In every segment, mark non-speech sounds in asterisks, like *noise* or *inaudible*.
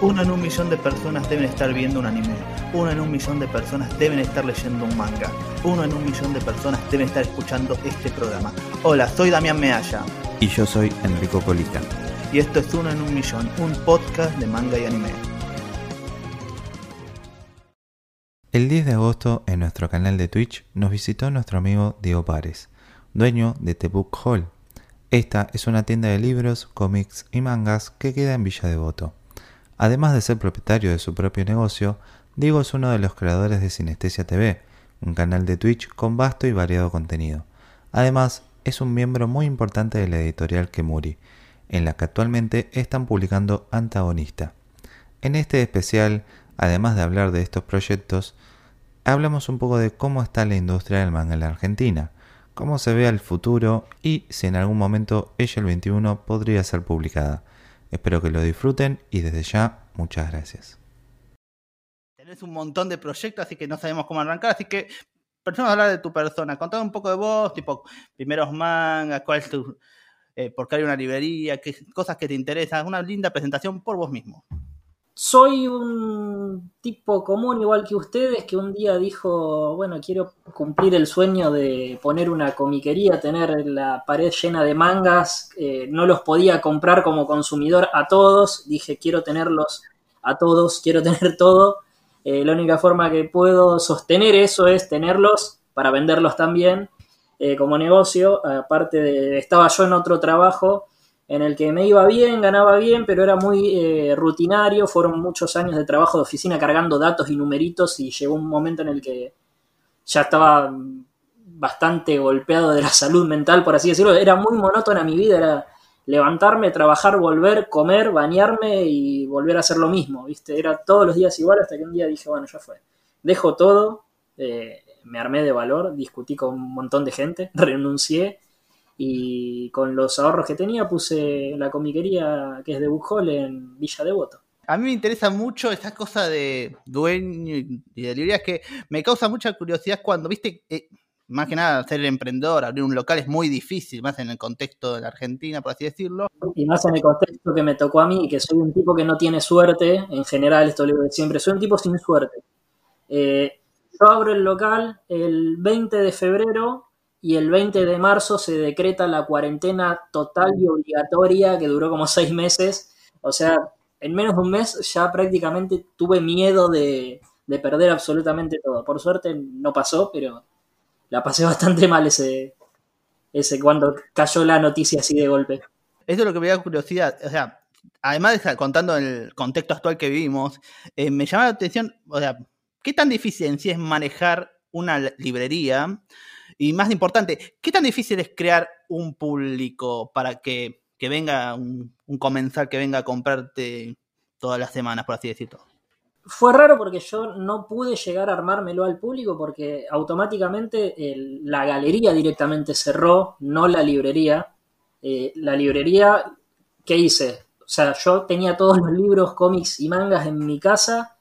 Uno en un millón de personas deben estar viendo un anime. Uno en un millón de personas deben estar leyendo un manga. Uno en un millón de personas deben estar escuchando este programa. Hola, soy Damián Mealla. Y yo soy Enrico Colica. Y esto es Uno en un millón, un podcast de manga y anime. El 10 de agosto en nuestro canal de Twitch nos visitó nuestro amigo Diego Párez, dueño de The Book Hall. Esta es una tienda de libros, cómics y mangas que queda en Villa Devoto. Además de ser propietario de su propio negocio, Diego es uno de los creadores de Sinestesia TV, un canal de Twitch con vasto y variado contenido. Además, es un miembro muy importante de la editorial Kemuri, en la que actualmente están publicando Antagonista. En este especial, además de hablar de estos proyectos, hablamos un poco de cómo está la industria del manga en la Argentina, cómo se ve al futuro y si en algún momento ella el 21 podría ser publicada. Espero que lo disfruten y desde ya muchas gracias. Tenés un montón de proyectos, así que no sabemos cómo arrancar, así que empecemos a hablar de tu persona. Contame un poco de vos, tipo, primeros mangas, cuál es tu... Eh, por qué hay una librería, qué cosas que te interesan, una linda presentación por vos mismo. Soy un tipo común igual que ustedes que un día dijo, bueno, quiero cumplir el sueño de poner una comiquería, tener la pared llena de mangas, eh, no los podía comprar como consumidor a todos, dije quiero tenerlos a todos, quiero *laughs* tener todo, eh, la única forma que puedo sostener eso es tenerlos para venderlos también eh, como negocio, aparte de, estaba yo en otro trabajo, en el que me iba bien, ganaba bien, pero era muy eh, rutinario, fueron muchos años de trabajo de oficina cargando datos y numeritos y llegó un momento en el que ya estaba bastante golpeado de la *laughs* salud mental, por así decirlo, era muy monótona mi vida, era levantarme, trabajar, volver, comer, bañarme y volver a hacer lo mismo, ¿viste? Era todos los días igual hasta que un día dije, bueno, ya fue. Dejo todo, eh, me armé de valor, discutí con un montón de gente, *laughs* renuncié y con los ahorros que tenía puse la comiquería que es de Bujol en Villa Devoto. A mí me interesa mucho esa cosa de dueño y de librerías que me causa mucha curiosidad cuando, viste, eh, más que nada ser emprendedor, abrir un local es muy difícil, más en el contexto de la Argentina, por así decirlo. Y más en el contexto que me tocó a mí, que soy un tipo que no tiene suerte, en general, esto lo digo de siempre, soy un tipo sin suerte. Eh, yo abro el local el 20 de febrero y el 20 de marzo se decreta la cuarentena total y obligatoria que duró como seis meses. O sea, en menos de un mes ya prácticamente tuve miedo de, perder absolutamente todo. Por suerte no pasó, pero la pasé *laughs* bastante mal ese, ese cuando cayó la noticia así de golpe. Eso es lo que me da curiosidad. O sea, además de contando el contexto actual que vivimos, eh, me llama la atención, o sea, ¿qué tan difícil en sí es manejar una librería? Y más importante, ¿qué tan difícil es crear un público para que, venga un, comensal que venga a comprarte todas las semanas, por así decirlo? Fue raro porque yo no pude llegar a armármelo al público porque automáticamente la galería directamente cerró, no la librería. Eh, la librería, ¿qué hice? O sea, yo tenía todos los libros, cómics y mangas en mi casa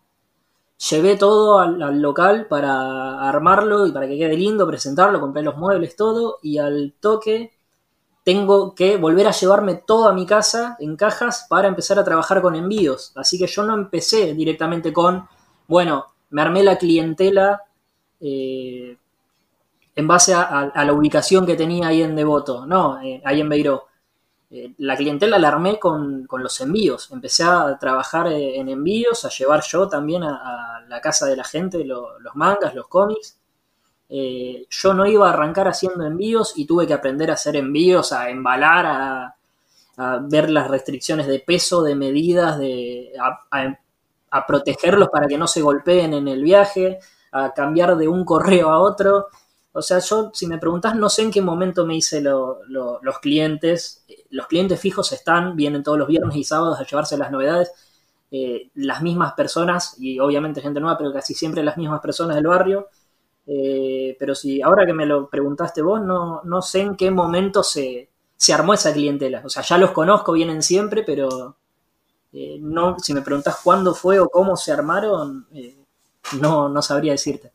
Llevé todo al, local para armarlo y para que quede lindo, presentarlo, compré los muebles, todo, y al toque tengo que volver a llevarme todo a mi casa en cajas para empezar a trabajar con envíos. Así que yo no empecé directamente con, bueno, me armé la clientela eh, en base a, la ubicación que tenía ahí en Devoto, no, eh, ahí en Beiró. Eh, la clientela la armé con, los envíos. Empecé a trabajar eh, en envíos, a llevar yo también a, la casa de la gente los mangas, los cómics. Eh, yo no iba a arrancar haciendo envíos y tuve que aprender a hacer envíos, a embalar, a, ver las restricciones de peso, de medidas, de, a protegerlos para que no se golpeen en el viaje, a cambiar de un correo a otro. O sea, yo, si me preguntás, no sé en qué momento me hice los clientes. Los clientes fijos están, vienen todos los viernes y sábados a llevarse las novedades. Eh, las mismas personas, y obviamente gente nueva, pero casi siempre las mismas personas del barrio. Eh, pero si ahora que me lo preguntaste vos, no, no sé en qué momento se, armó esa clientela. O sea, ya los conozco, vienen siempre, pero eh, no, si me preguntás cuándo fue o cómo se armaron, no, no sabría decirte.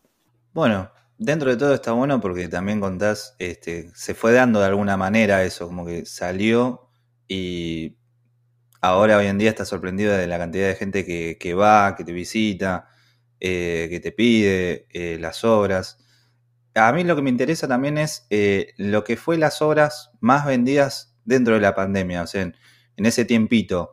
Bueno, dentro de todo está bueno porque también contás, este, se fue dando de alguna manera eso, como que salió y ahora hoy en día estás sorprendido de la cantidad de gente que, va, que te visita, eh, que te pide eh, las obras. A mí lo que me interesa también es eh, lo que fue las obras más vendidas dentro de la pandemia, o sea, en, ese tiempito.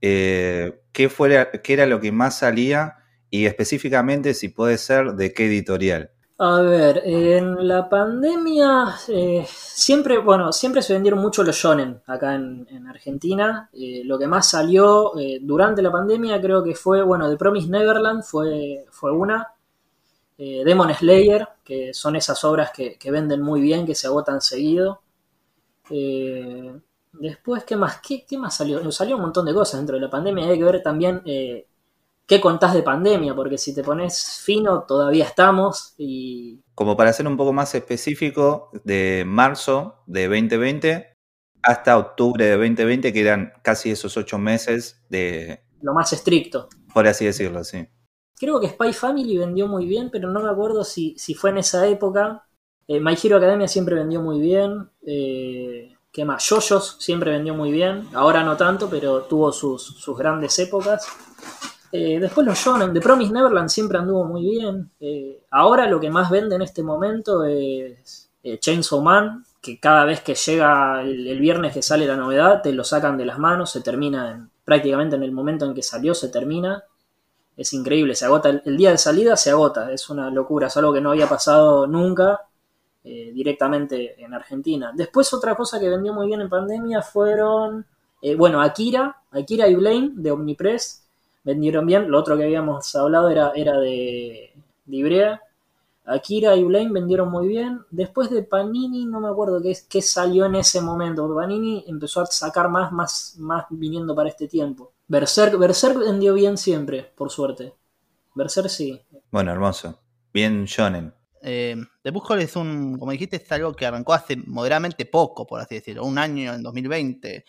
¿qué, ¿Qué era lo que más salía? Y específicamente, si puede ser, de qué editorial. A ver, en la pandemia eh, siempre, bueno, siempre se vendieron mucho los shonen acá en, Argentina. Eh, lo que más salió eh, durante la pandemia creo que fue, bueno, The Promise Neverland fue, fue una. Demon Slayer, que son esas obras que, que, venden muy bien, que se agotan seguido. después, ¿qué más? ¿Qué, ¿Qué, más salió? Salió un montón de cosas dentro de la pandemia. Hay que ver también ¿qué contás de pandemia? Porque si te pones fino, todavía estamos y... Como para ser un poco más específico, de marzo de 2020 hasta octubre de 2020, que eran casi esos ocho meses de... Lo más estricto. Por así decirlo, sí. Creo que Spy Family vendió muy bien, pero no me acuerdo si, si fue en esa época. Eh, My Hero Academia siempre vendió muy bien. Eh, ¿Qué más? Yoyos siempre vendió muy bien. Ahora no tanto, pero tuvo sus, sus grandes épocas. Eh, después los Shonen, The Promise Neverland siempre anduvo muy bien. Eh, ahora lo que más vende en este momento es eh, Chainsaw Man, que cada vez que llega el, viernes que sale la novedad, te lo sacan de las manos, se termina prácticamente en el momento en que salió, se termina. Es increíble, se agota el, día de salida, se agota, es una locura, es algo que no había pasado nunca directamente en Argentina. Después otra cosa que vendió muy bien en pandemia fueron, bueno, Akira, Akira y Blaine de Omnipress vendieron bien. Lo otro que habíamos hablado era, era de, de Ibrea. Akira y Blaine vendieron muy bien. Después de Panini, no me acuerdo qué, qué salió en ese momento. Panini empezó a sacar más, más, más viniendo para este tiempo. Berserk, Berserk vendió bien siempre, por suerte. Berserk sí. Bueno, hermoso. Bien shonen. Eh, The Book es un, como dijiste, es algo que arrancó hace moderadamente poco, por así decirlo, un año en 2020.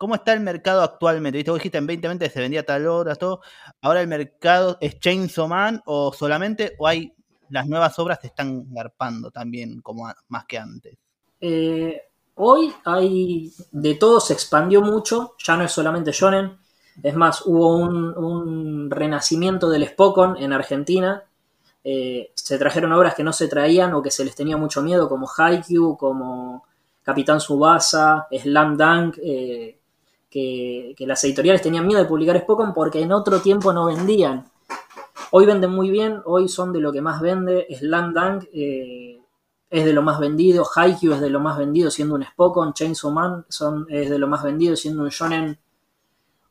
¿Cómo está el mercado actualmente? ¿Viste? Vos dijiste en 2020 se vendía tal hora, todo. Ahora el mercado es Chainsaw Man o solamente o hay las nuevas obras se están garpando también como más que antes. Eh, hoy hay de todo se expandió mucho, ya no es solamente shonen. Es más, hubo un, renacimiento del Spokon en Argentina. Eh, se trajeron obras que no se traían o que se les tenía mucho miedo, como Haikyuu, como Capitán Subasa, Slam Dunk. Eh, que, las editoriales tenían miedo de publicar Spokon porque en otro tiempo no vendían. Hoy venden muy bien, hoy son de lo que más vende. Slam Dunk eh, es de lo más vendido, Haikyuu es de lo más vendido siendo un Spokon, Chainsaw Man son, es de lo más vendido siendo un shonen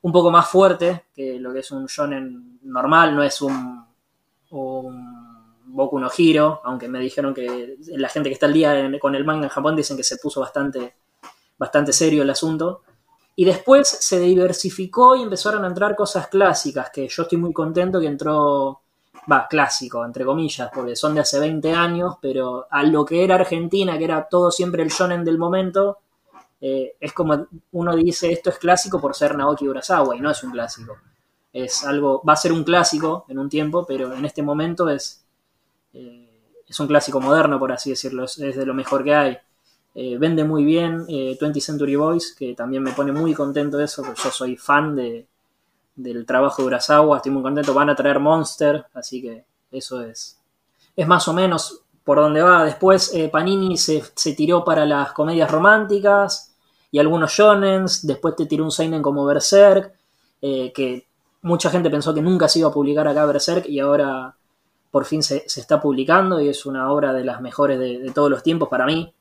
un poco más fuerte que lo que es un shonen normal, no es un, un Boku no Hiro, aunque me dijeron que la gente que está al día con el manga en Japón dicen que se puso bastante, bastante serio el asunto. Y después se diversificó y empezaron a entrar cosas clásicas, que yo estoy muy contento que entró, va, clásico, entre comillas, porque son de hace 20 años, pero a lo que era Argentina, que era todo siempre el shonen del momento, eh, es como uno dice, esto es clásico por ser Naoki Urasawa, y no es un clásico. Es algo, va a ser un clásico en un tiempo, pero en este momento es, eh, es un clásico moderno, por así decirlo, es de lo mejor que hay. Eh, vende muy bien 20th eh, Century Boys, que también me pone muy contento eso, porque yo soy fan de, del trabajo de Urasawa, estoy muy contento, van a traer Monster, así que eso es, es más o menos por donde va. Después eh, Panini se, tiró para las comedias románticas y algunos shonens, después te tiró un seinen como Berserk, que mucha gente pensó que nunca se iba a publicar acá Berserk y ahora por fin se, está publicando y es una obra de las mejores de, todos los tiempos para mí.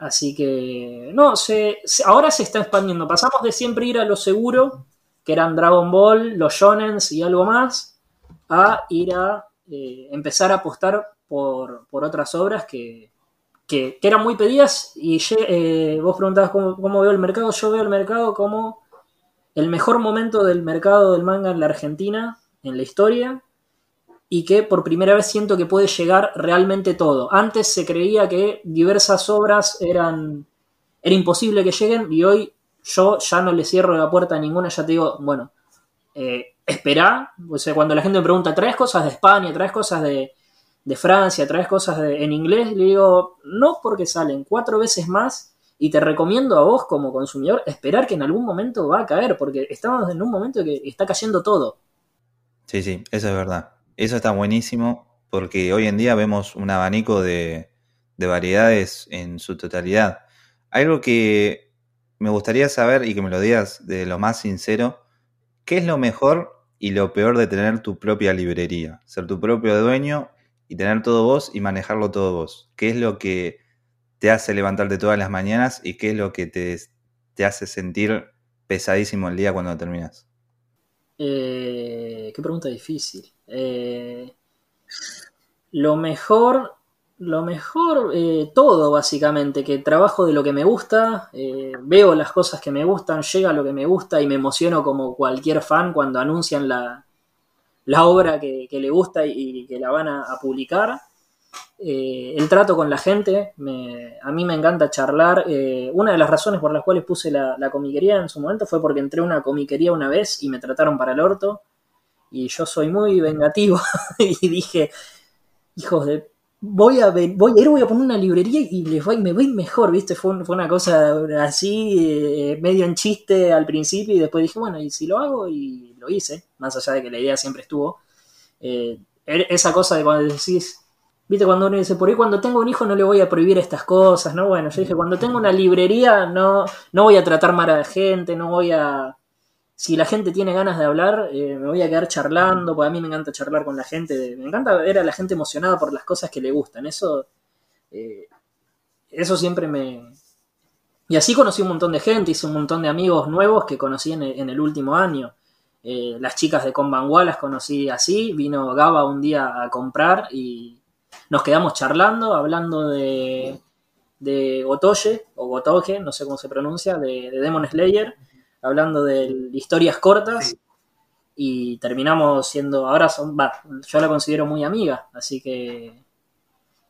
Así que, no, se, ahora se está expandiendo. Pasamos de siempre ir a lo seguro, que eran Dragon Ball, los Shonens y algo más, a ir a eh, empezar a apostar por, otras obras que, eran muy pedidas. Y eh, vos preguntabas cómo, cómo, veo el mercado. Yo veo el mercado como el mejor momento del mercado del manga en la Argentina, en la historia y que por primera vez siento que puede llegar realmente todo. Antes se creía que diversas obras eran era imposible que lleguen y hoy yo ya no le cierro la puerta a ninguna, ya te digo, bueno, eh, espera, o sea, cuando la gente me pregunta, ¿traes cosas de España, traes cosas de, Francia, traes cosas en inglés? Le digo, no porque salen cuatro veces más Y te recomiendo a vos como consumidor esperar que en algún momento va a caer, porque estamos en un momento que está cayendo todo. Sí, sí, eso es verdad. Eso está buenísimo porque hoy en día vemos un abanico de, de variedades en su totalidad. Algo que me gustaría saber y que me lo digas de lo más sincero, ¿qué es lo mejor y lo peor de tener tu propia librería? Ser tu propio dueño y tener todo vos y manejarlo todo vos. ¿Qué es lo que te hace levantarte todas las mañanas y qué es lo que te, hace sentir pesadísimo el día cuando terminas? Eh, qué pregunta difícil. Eh, lo mejor, lo mejor, eh, todo básicamente, que trabajo de lo que me gusta, veo las cosas que me gustan, llega lo que me gusta y me emociono como cualquier fan cuando anuncian la, la obra que, le gusta y, que la van a publicar. Eh, el trato con la gente, a mí me encanta charlar. Eh, una de las razones por las cuales puse la, comiquería en su momento fue porque entré a una comiquería una vez y me trataron para el orto. Y yo soy muy vengativo *laughs* y dije, hijos de... Voy a, voy a voy a poner una librería y les voy, me voy mejor, ¿viste? Fue, fue una cosa así, eh, medio en chiste al principio y después dije, bueno, ¿y si lo hago? Y lo hice, más allá de que la idea siempre estuvo. Er, esa cosa de cuando decís, Viste, cuando uno dice, por ahí cuando tengo un hijo no le voy a prohibir estas cosas, ¿no? Bueno, yo dije, cuando tengo una librería no, no voy a tratar mal a la gente, no voy a... Si la gente tiene ganas de hablar, eh, me voy a quedar charlando, porque a mí me encanta charlar con la gente, me encanta ver a la gente emocionada por las cosas que le gustan, eso... Eh, eso siempre me... Y así conocí un montón de gente, hice un montón de amigos nuevos que conocí en el, último año. Eh, las chicas de Combanguá las conocí así, vino Gaba un día a comprar y nos quedamos charlando, hablando de, de Gotoye, o Gotoge, no sé cómo se pronuncia, de, Demon Slayer, hablando de historias cortas. Y terminamos siendo, ahora son, yo la considero muy amiga, así que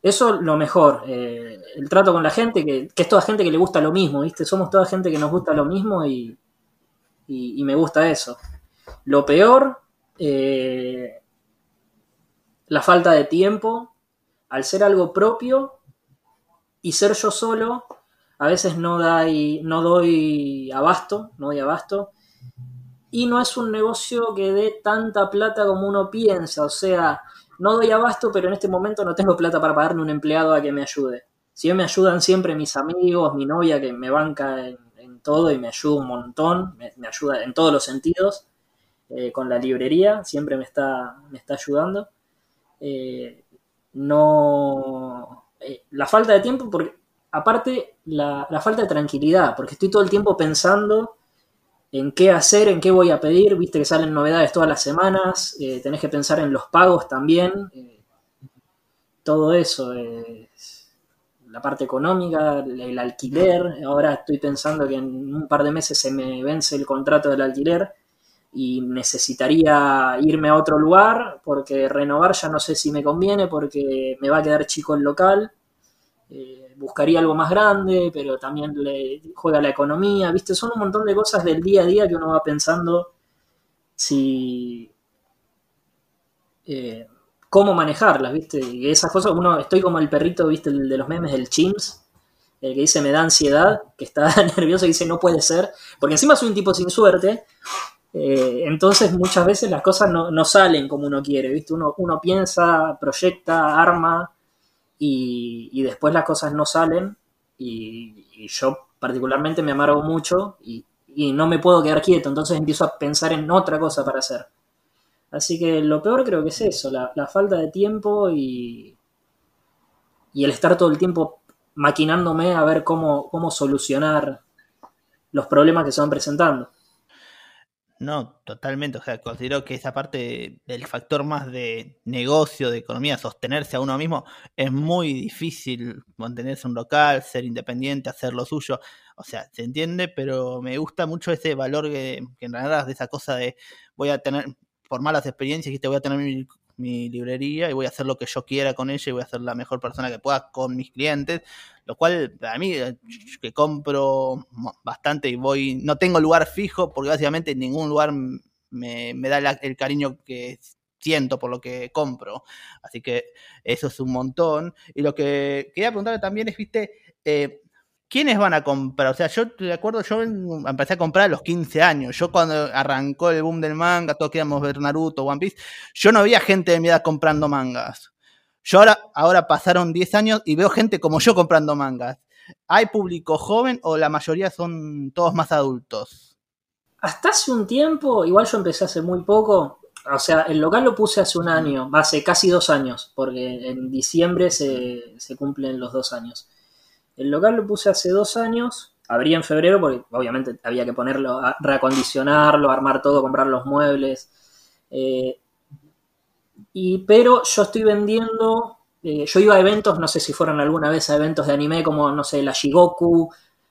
eso lo mejor, eh, el trato con la gente, que, es toda gente que le gusta lo mismo, ¿viste? Somos toda gente que nos gusta lo mismo y, y, me gusta eso. Lo peor, eh, la falta de tiempo al ser algo propio y ser yo solo, a veces no, no doy abasto, no doy abasto. Y no es un negocio que dé tanta plata como uno piensa. O sea, no doy abasto, pero en este momento no tengo plata para pagarme un empleado a que me ayude. Si bien me ayudan siempre mis amigos, mi novia que me banca en, todo y me ayuda un montón, me, ayuda en todos los sentidos, eh, con la librería, siempre me está, me está ayudando. Eh, no... Eh, la falta de tiempo, porque aparte la, falta de tranquilidad, porque estoy todo el tiempo pensando en qué hacer, en qué voy a pedir, viste que salen novedades todas las semanas, eh, tenés que pensar en los pagos también, eh, todo eso, la parte económica, el alquiler, ahora estoy pensando que en un par de meses se me vence el contrato del alquiler, y necesitaría irme a otro lugar porque renovar ya no sé si me conviene porque me va a quedar chico el local. Eh, buscaría algo más grande, pero también le juega la economía, ¿viste? Son un montón de cosas del día a día que uno va pensando si... Eh, cómo manejarlas, ¿viste? Y esas cosas, uno, estoy como el perrito, ¿viste? El de los memes del Chimps, el que dice me da ansiedad, que está *laughs* nervioso y dice no puede ser, porque encima soy un tipo sin suerte, eh, entonces muchas veces las cosas no, salen como uno quiere, ¿viste? Uno, uno piensa, proyecta, arma y, después las cosas no salen y, yo particularmente me amargo mucho y, no me puedo quedar quieto, entonces empiezo a pensar en otra cosa para hacer. Así que lo peor creo que es eso, la, falta de tiempo y, y el estar todo el tiempo maquinándome a ver cómo, cómo solucionar los problemas que se van presentando. No, totalmente. O sea, considero que esa parte del factor más de negocio, de economía, sostenerse a uno mismo, es muy difícil mantenerse un local, ser independiente, hacer lo suyo. O sea, se entiende, pero me gusta mucho ese valor que, que en realidad de esa cosa de voy a tener, por malas experiencias, te voy a tener mi mi librería y voy a hacer lo que yo quiera con ella y voy a ser la mejor persona que pueda con mis clientes, lo cual a mí eh, que compro bastante y voy, no tengo lugar fijo porque básicamente en ningún lugar me, da el cariño que siento por lo que compro, así que eso es un montón. Y lo que quería preguntarle también es, viste, eh, ¿quiénes van a comprar? O sea, yo de acuerdo, yo empecé a comprar a los 15 años. Yo cuando arrancó el boom del manga, todos queríamos ver Naruto, One Piece, yo no había gente de mi edad comprando mangas. Yo ahora, ahora pasaron 10 años y veo gente como yo comprando mangas. ¿Hay público joven o la mayoría son todos más adultos? Hasta hace un tiempo, igual yo empecé hace muy poco, o sea, el local lo puse hace un año, hace casi dos años, porque en diciembre se, se cumplen los dos años. El local lo puse hace dos años, abrí en febrero porque obviamente había que ponerlo, a reacondicionarlo, armar todo, comprar los muebles. Eh, y, pero yo estoy vendiendo, eh, yo iba a eventos, no sé si fueron alguna vez a eventos de anime como, no sé, la Shigoku,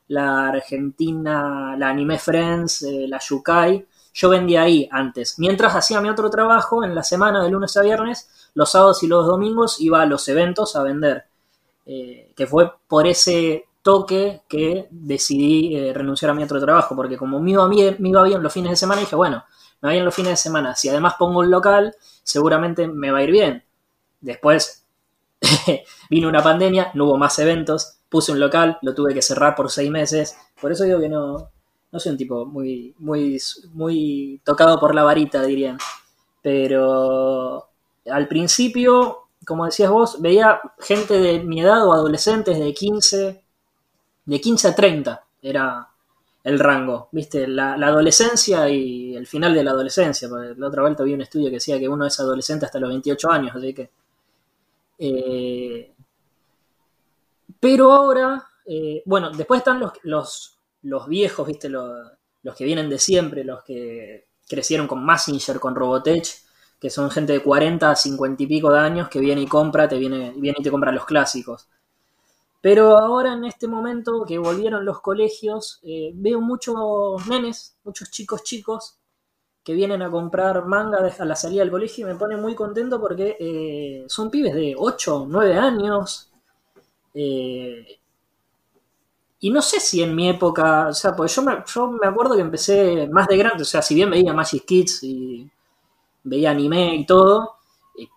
la Argentina, la Anime Friends, eh, la Yukai. Yo vendía ahí antes. Mientras hacía mi otro trabajo, en la semana de lunes a viernes, los sábados y los domingos iba a los eventos a vender. Eh, que fue por ese toque que decidí eh, renunciar a mi otro trabajo, porque como me iba, bien, me iba bien los fines de semana, dije, bueno, me va bien los fines de semana, si además pongo un local, seguramente me va a ir bien. Después *laughs* vino una pandemia, no hubo más eventos, puse un local, lo tuve que cerrar por seis meses, por eso digo que no, no soy un tipo muy, muy, muy tocado por la varita, dirían. Pero al principio como decías vos, veía gente de mi edad o adolescentes de 15, de 15 a 30 era el rango, ¿viste? La, adolescencia y el final de la adolescencia. La otra vuelta vi un estudio que decía que uno es adolescente hasta los 28 años, así que... Eh, pero ahora, eh, bueno, después están los, los, los viejos, ¿viste? Los, los, que vienen de siempre, los que crecieron con Massinger, con Robotech, que son gente de 40 a 50 y pico de años que viene y compra, te viene, viene y te compra los clásicos. Pero ahora en este momento que volvieron los colegios, eh, veo muchos nenes, muchos chicos chicos que vienen a comprar manga a la salida del colegio y me pone muy contento porque eh, son pibes de 8, 9 años. Eh, y no sé si en mi época, o sea, pues yo me, yo me acuerdo que empecé más de grande, o sea, si bien veía Magic Kids y veía anime y todo,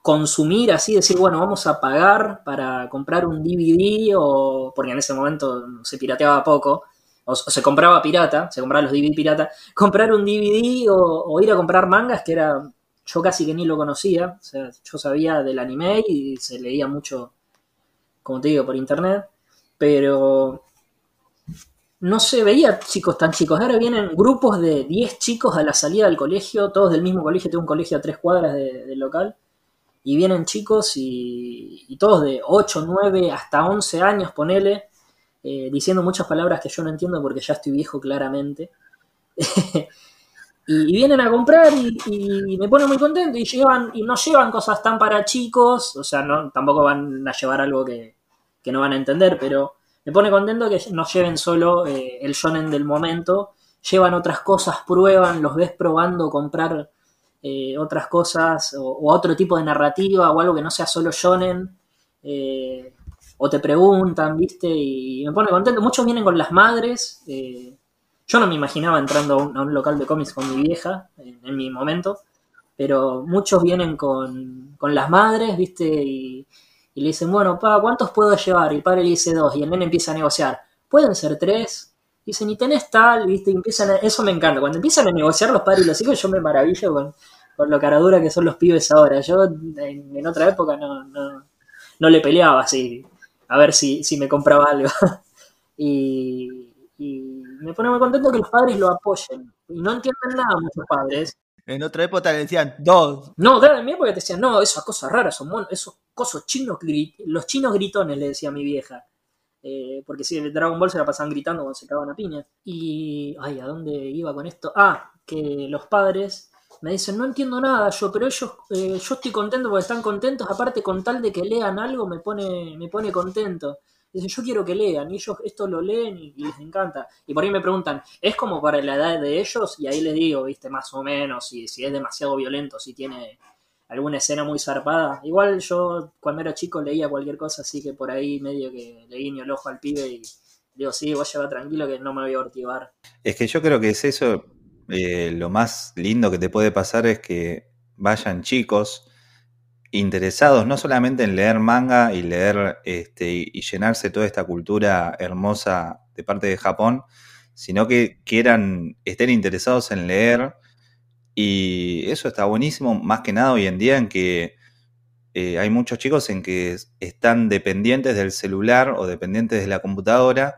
consumir así, decir, bueno, vamos a pagar para comprar un DVD, o porque en ese momento se pirateaba poco, o, se compraba pirata, se compraba los DVD pirata, comprar un DVD o, ir a comprar mangas, que era, yo casi que ni lo conocía, o sea, yo sabía del anime y se leía mucho, como te digo, por internet, pero no se veía chicos tan chicos. Ahora vienen grupos de 10 chicos a la salida del colegio, todos del mismo colegio, tengo un colegio a tres cuadras del local, y vienen chicos y, todos de 8, 9, hasta 11 años, ponele, eh, diciendo muchas palabras que yo no entiendo porque ya estoy viejo claramente. *laughs* y, vienen a comprar y, me pone muy contento y llevan y no llevan cosas tan para chicos, o sea, no tampoco van a llevar algo que, que no van a entender, pero me pone contento que no lleven solo eh, el shonen del momento, llevan otras cosas, prueban, los ves probando comprar eh, otras cosas o, otro tipo de narrativa o algo que no sea solo shonen. Eh, o te preguntan, ¿viste? Y me pone contento. Muchos vienen con las madres. yo no me imaginaba entrando a un, local de cómics con mi vieja en, mi momento, pero muchos vienen con, con las madres, ¿viste? Y, y le dicen, bueno, pa, ¿cuántos puedo llevar? Y el padre le dice dos, y el nene empieza a negociar, ¿pueden ser tres? Dicen, y tenés tal, ¿viste? Y empiezan a, eso me encanta. Cuando empiezan a negociar los padres y los hijos, yo me maravillo con, con lo caradura que son los pibes ahora. Yo en, otra época no, no, no, le peleaba así, a ver si, si me compraba algo. *laughs* y, y me pone muy contento que los padres lo apoyen. Y no entienden nada muchos padres. En otra época le decían dos. No, claro, en mi época te decían, no, esas cosas raras son monos, esos cosos chinos, los chinos gritones, le decía a mi vieja. Eh, porque si el Dragon Ball se la pasaban gritando cuando se cagaban a piña. Y, ay, ¿a dónde iba con esto? Ah, que los padres me dicen, no entiendo nada yo, pero ellos, eh, yo estoy contento porque están contentos, aparte con tal de que lean algo me pone, me pone contento. Dicen, yo quiero que lean, y ellos esto lo leen y, les encanta. Y por ahí me preguntan, ¿es como para la edad de ellos? Y ahí les digo, viste, más o menos, si, si es demasiado violento, si tiene alguna escena muy zarpada. Igual yo cuando era chico leía cualquier cosa, así que por ahí medio que le guiño el ojo al pibe y digo, sí, vos lleva tranquilo que no me voy a ortivar. Es que yo creo que es eso, eh, lo más lindo que te puede pasar es que vayan chicos interesados no solamente en leer manga y leer este, y llenarse toda esta cultura hermosa de parte de Japón, sino que quieran, estén interesados en leer. Y eso está buenísimo, más que nada hoy en día en que eh, hay muchos chicos en que están dependientes del celular o dependientes de la computadora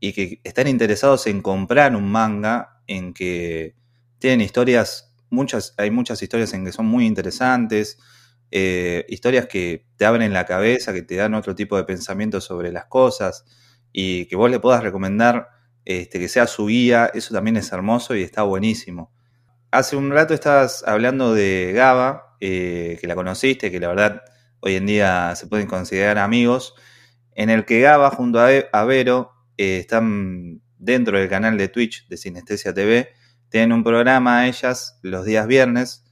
y que están interesados en comprar un manga en que tienen historias, muchas, hay muchas historias en que son muy interesantes, eh, historias que te abren la cabeza, que te dan otro tipo de pensamiento sobre las cosas y que vos le puedas recomendar este, que sea su guía, eso también es hermoso y está buenísimo. Hace un rato estabas hablando de Gaba, eh, que la conociste, que la verdad hoy en día se pueden considerar amigos, en el que Gaba junto a, Vero eh, están dentro del canal de Twitch de Sinestesia TV, tienen un programa ellas los días viernes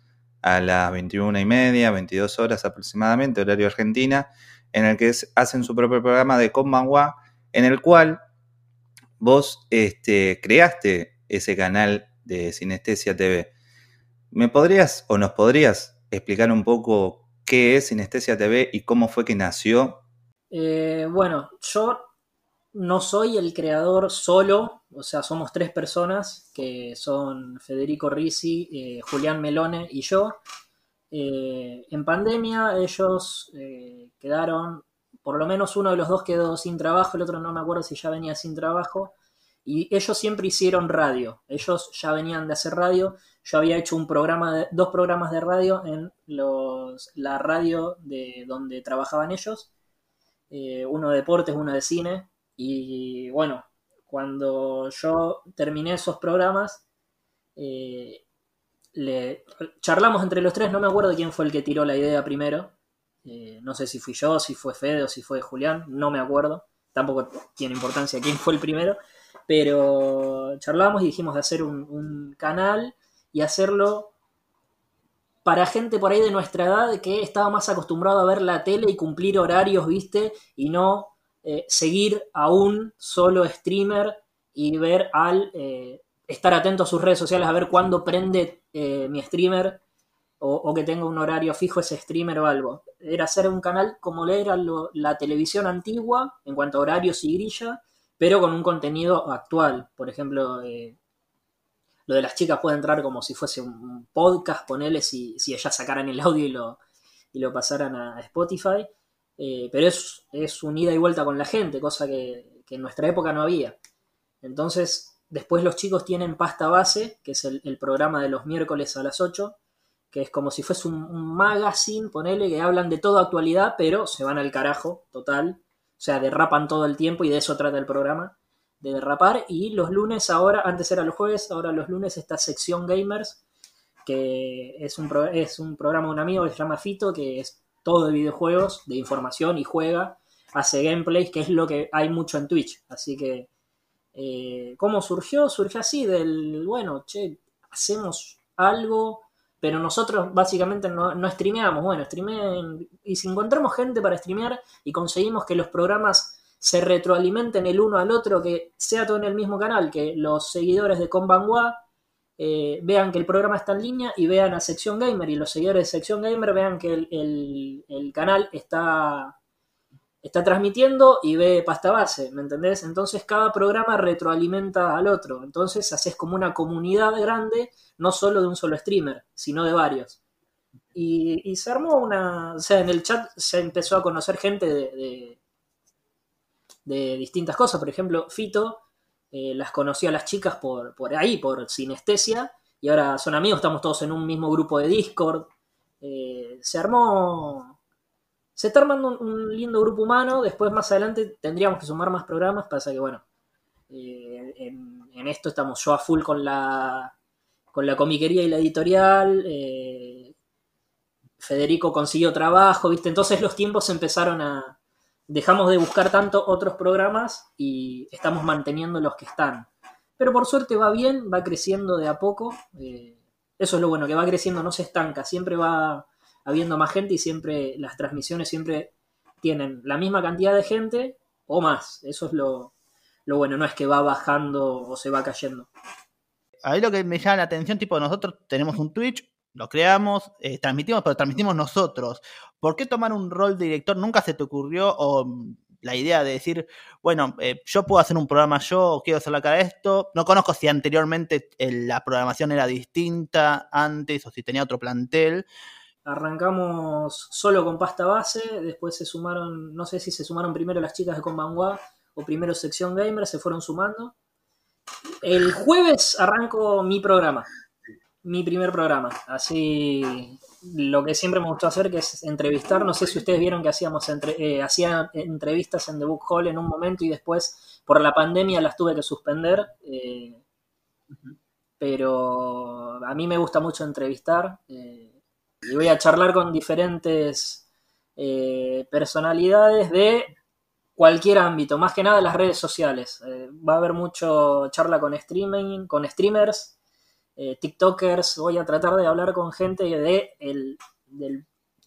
a las 21 y media, 22 horas aproximadamente, horario argentina, en el que hacen su propio programa de Konbanwa, en el cual vos este, creaste ese canal de Sinestesia TV. ¿Me podrías o nos podrías explicar un poco qué es Sinestesia TV y cómo fue que nació? Eh, bueno, yo no soy el creador solo, o sea, somos tres personas, que son Federico Risi, eh, Julián Melone y yo. Eh, en pandemia ellos quedaron por lo menos uno de los dos quedó sin trabajo, el otro no me acuerdo si ya venía sin trabajo. Y ellos siempre hicieron radio. Ellos ya venían de hacer radio. Yo había hecho un programa de, dos programas de radio en los, la radio de donde trabajaban ellos. Eh, uno de deportes, uno de cine. Y bueno, cuando yo terminé esos programas, eh, le, charlamos entre los tres. No me acuerdo quién fue el que tiró la idea primero. Eh, no sé si fui yo, si fue Fede o si fue Julián, no me acuerdo. Tampoco tiene importancia quién fue el primero. Pero charlamos y dijimos de hacer un, canal y hacerlo para gente por ahí de nuestra edad que estaba más acostumbrado a ver la tele y cumplir horarios, ¿viste? Y no eh, seguir a un solo streamer y ver al... Eh, estar atento a sus redes sociales a ver cuándo prende mi streamer o, que tenga un horario fijo ese streamer o algo. Era hacer un canal como era la televisión antigua en cuanto a horarios y grilla, pero con un contenido actual. Por ejemplo, eh, lo de las chicas puede entrar como si fuese un podcast, ponele si, si ellas sacaran el audio y lo, y lo pasaran a Spotify. Eh, pero es, es un ida y vuelta con la gente, cosa que, en nuestra época no había. Entonces, después los chicos tienen pasta base, que es el, programa de los miércoles a las 8, que es como si fuese un, magazine, ponele, que hablan de toda actualidad, pero se van al carajo, total. O sea, derrapan todo el tiempo y de eso trata el programa, de derrapar. Y los lunes ahora, antes era los jueves, ahora los lunes esta sección gamers, que es un, es un programa de un amigo que se llama Fito, que es todo de videojuegos, de información y juega, hace gameplays, que es lo que hay mucho en Twitch. Así que, eh, ¿cómo surgió? Surgió así, del, bueno, che, hacemos algo pero nosotros básicamente no, no streameamos. Bueno, streameen, y si encontramos gente para streamear y conseguimos que los programas se retroalimenten el uno al otro, que sea todo en el mismo canal, que los seguidores de Konbanwa eh, vean que el programa está en línea y vean a Sección Gamer y los seguidores de Sección Gamer vean que el canal está está transmitiendo y ve pasta base, ¿me entendés? Entonces cada programa retroalimenta al otro. Entonces haces como una comunidad grande, no solo de un solo streamer, sino de varios. Y, se armó una. O sea, en el chat se empezó a conocer gente de, de, distintas cosas. Por ejemplo, Fito eh, las conoció a las chicas por, por ahí, por sinestesia, y ahora son amigos, estamos todos en un mismo grupo de Discord. Eh, se armó se está armando un, lindo grupo humano. Después, más adelante, tendríamos que sumar más programas. Pasa que, bueno, eh, en, esto estamos yo a full con la, con la comiquería y la editorial. Federico consiguió trabajo, ¿viste? Entonces los tiempos empezaron a. Dejamos de buscar tanto otros programas y estamos manteniendo los que están. Pero por suerte va bien, va creciendo de a poco. Eh, eso es lo bueno, que va creciendo, no se estanca, siempre va habiendo más gente y siempre las transmisiones siempre tienen la misma cantidad de gente o más. Eso es lo, bueno, no es que va bajando o se va cayendo. Ahí lo que me llama la atención, tipo, nosotros tenemos un Twitch, lo creamos, eh, transmitimos, pero transmitimos nosotros. ¿Por qué tomar un rol de director? ¿Nunca se te ocurrió o mm, la idea de decir, bueno, eh, yo puedo hacer un programa yo, quiero hacer la cara de esto? No conozco si anteriormente eh, la programación era distinta antes o si tenía otro plantel. Arrancamos solo con pasta base, después se sumaron, no sé si se sumaron primero las chicas de Conbanguá o primero sección gamer, se fueron sumando. El jueves arranco mi programa, mi primer programa. Así lo que siempre me gustó hacer, que es entrevistar. No sé si ustedes vieron que hacíamos entre, eh, entrevistas en The Book Hall en un momento y después por la pandemia las tuve que suspender. Eh, pero a mí me gusta mucho entrevistar eh, y voy a charlar con diferentes personalidades de cualquier ámbito, más que nada las redes sociales. va a haber mucho charla con streaming, con streamers, eh, TikTokers, voy a tratar de hablar con gente de, el,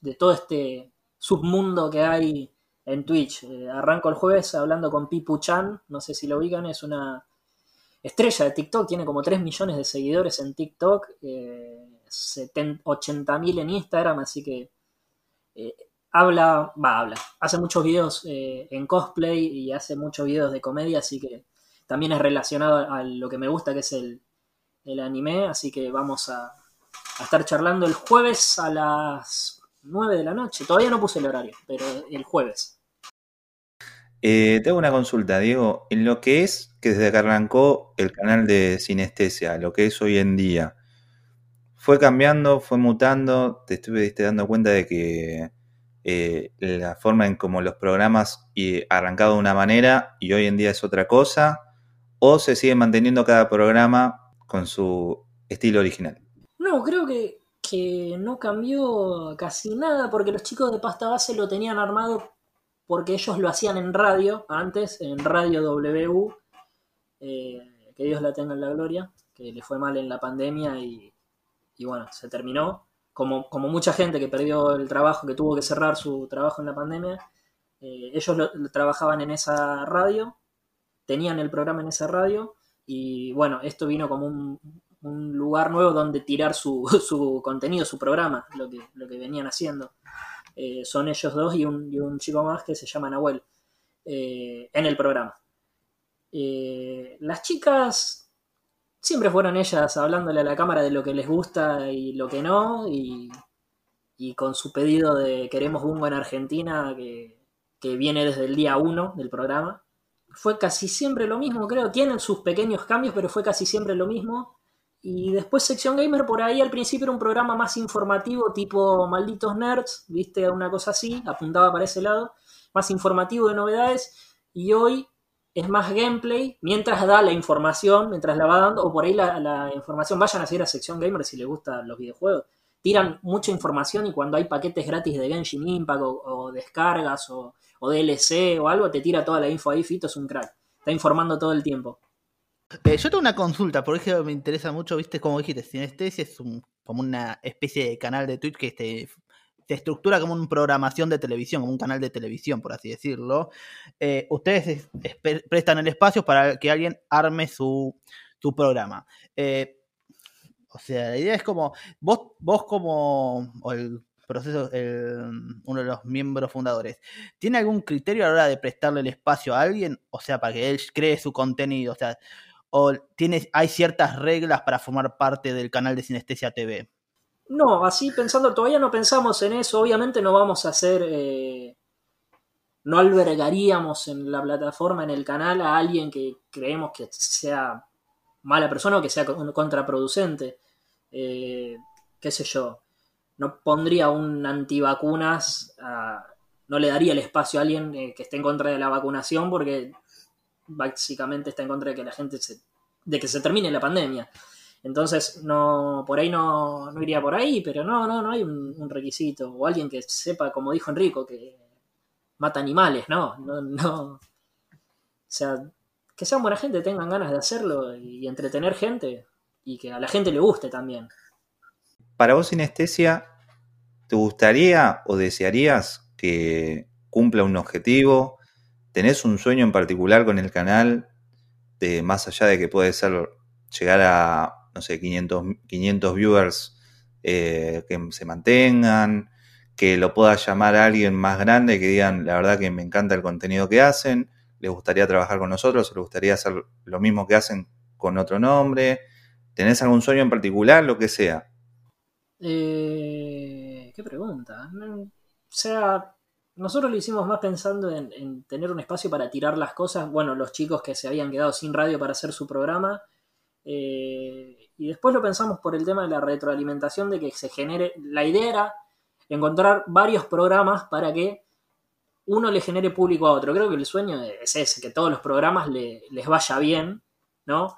de todo este submundo que hay en Twitch. Eh, arranco el jueves hablando con Pipu Chan, no sé si lo ubican, es una estrella de TikTok, tiene como 3 millones de seguidores en TikTok, eh, 80 mil en Instagram, así que eh, habla, va, habla, hace muchos videos en cosplay y hace muchos videos de comedia, así que también es relacionado a lo que me gusta, que es el, el anime, así que vamos a, estar charlando el jueves a las 9 de la noche. Todavía no puse el horario, pero el jueves. Eh, tengo una consulta, Diego. En lo que es que desde que arrancó el canal de Sinestesia, lo que es hoy en día, fue cambiando, fue mutando. Te estuviste dando cuenta de que eh, la forma en como los programas y arrancado de una manera y hoy en día es otra cosa, o se sigue manteniendo cada programa con su estilo original. No, creo que, no cambió casi nada porque los chicos de pasta base lo tenían armado porque ellos lo hacían en radio antes, en Radio W, eh, que Dios la tenga en la gloria, que le fue mal en la pandemia y, bueno, se terminó. Como, como, mucha gente que perdió el trabajo, que tuvo que cerrar su trabajo en la pandemia, eh, ellos trabajaban en esa radio, tenían el programa en esa radio y bueno, esto vino como un, lugar nuevo donde tirar *laughs* su, contenido, su programa, lo que, lo que venían haciendo. Eh, son ellos dos y un, chico más que se llama Nahuel eh, en el programa. Eh, las chicas siempre fueron ellas hablándole a la cámara de lo que les gusta y lo que no, y, con su pedido de queremos Bungo en Argentina, que, que viene desde el día 1 del programa fue casi siempre lo mismo, creo. Tienen sus pequeños cambios, pero fue casi siempre lo mismo. Y después Sección Gamer por ahí al principio era un programa más informativo, tipo Malditos Nerds, viste, una cosa así, apuntaba para ese lado, más informativo de novedades. Y hoy es más gameplay, mientras da la información, mientras la va dando, o por ahí la, información, vayan a seguir a Sección Gamer si les gustan los videojuegos. Tiran mucha información y cuando hay paquetes gratis de Genshin Impact o descargas o, o DLC o algo, te tira toda la info ahí, Fito es un crack. Está informando todo el tiempo. Eh, yo tengo una consulta, por ejemplo, me interesa mucho, viste, como dijiste, Sinestesia es como una especie de canal de Twitch que te, estructura como una programación de televisión, como un canal de televisión, por así decirlo. Eh, ustedes prestan el espacio para que alguien arme su, programa. Eh, o sea, la idea es como, vos, vos como, proceso, uno de los miembros fundadores, ¿tiene algún criterio a la hora de prestarle el espacio a alguien? O sea, para que él cree su contenido, o sea, o tiene, hay ciertas reglas para formar parte del canal de Sinestesia TV. No, así pensando, todavía no pensamos en eso, obviamente no vamos a hacer, eh, no albergaríamos en la plataforma, en el canal, a alguien que creemos que sea mala persona o que sea contraproducente. Eh, qué sé yo no pondría un antivacunas, no le daría el espacio a alguien eh, que esté en contra de la vacunación porque básicamente está en contra de que la gente se, de que se termine la pandemia. Entonces, no, por ahí no, iría por ahí, pero no, no, no hay un, requisito. O alguien que sepa, como dijo Enrico, que mata animales, no, no, no. O sea, que sean buena gente, tengan ganas de hacerlo y entretener gente y que a la gente le guste también. Para vos, Sinestesia, ¿te gustaría o desearías que cumpla un objetivo? ¿Tenés un sueño en particular con el canal? De, más allá de que puede ser llegar a, no sé, 500, 500 viewers eh, que se mantengan, que lo pueda llamar a alguien más grande, que digan, la verdad que me encanta el contenido que hacen, les gustaría trabajar con nosotros, les gustaría hacer lo mismo que hacen con otro nombre. ¿Tenés algún sueño en particular, lo que sea? Eh, ¿Qué pregunta? O sea, nosotros lo hicimos más pensando en, tener un espacio para tirar las cosas. Bueno, los chicos que se habían quedado sin radio para hacer su programa. Eh, y después lo pensamos por el tema de la retroalimentación, de que se genere. La idea era encontrar varios programas para que uno le genere público a otro. Creo que el sueño es ese, que todos los programas les vaya bien, ¿no?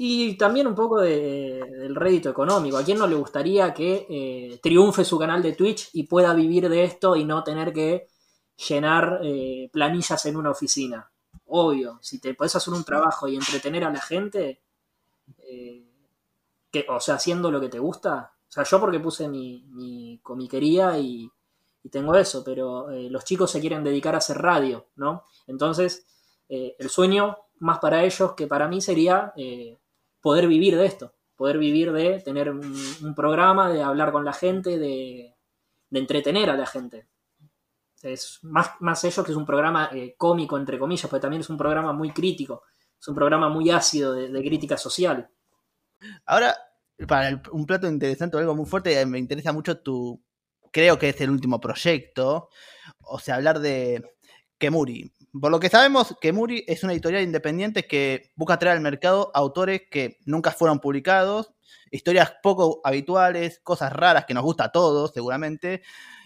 Y también un poco del rédito económico. ¿A quién no le gustaría que eh, triunfe su canal de Twitch y pueda vivir de esto y no tener que llenar eh, planillas en una oficina? Obvio, si te puedes hacer un trabajo y entretener a la gente, eh, que, o sea, haciendo lo que te gusta. O sea, yo porque puse mi, comiquería y, y, tengo eso, pero los chicos se quieren dedicar a hacer radio, ¿no? Entonces, el sueño más para ellos que para mí sería poder vivir de esto, poder vivir de tener un, programa, de hablar con la gente, de, entretener a la gente. Es más, más ello que es un programa eh, cómico, entre comillas, porque también es un programa muy crítico, es un programa muy ácido de, crítica social. Ahora, para un plato interesante o algo muy fuerte, me interesa mucho tu, creo que es el último proyecto, o sea, hablar de Kemuri. Por lo que sabemos, que Muri es una editorial independiente que busca traer al mercado autores que nunca fueron publicados, historias poco habituales, cosas raras que nos gusta a todos, seguramente,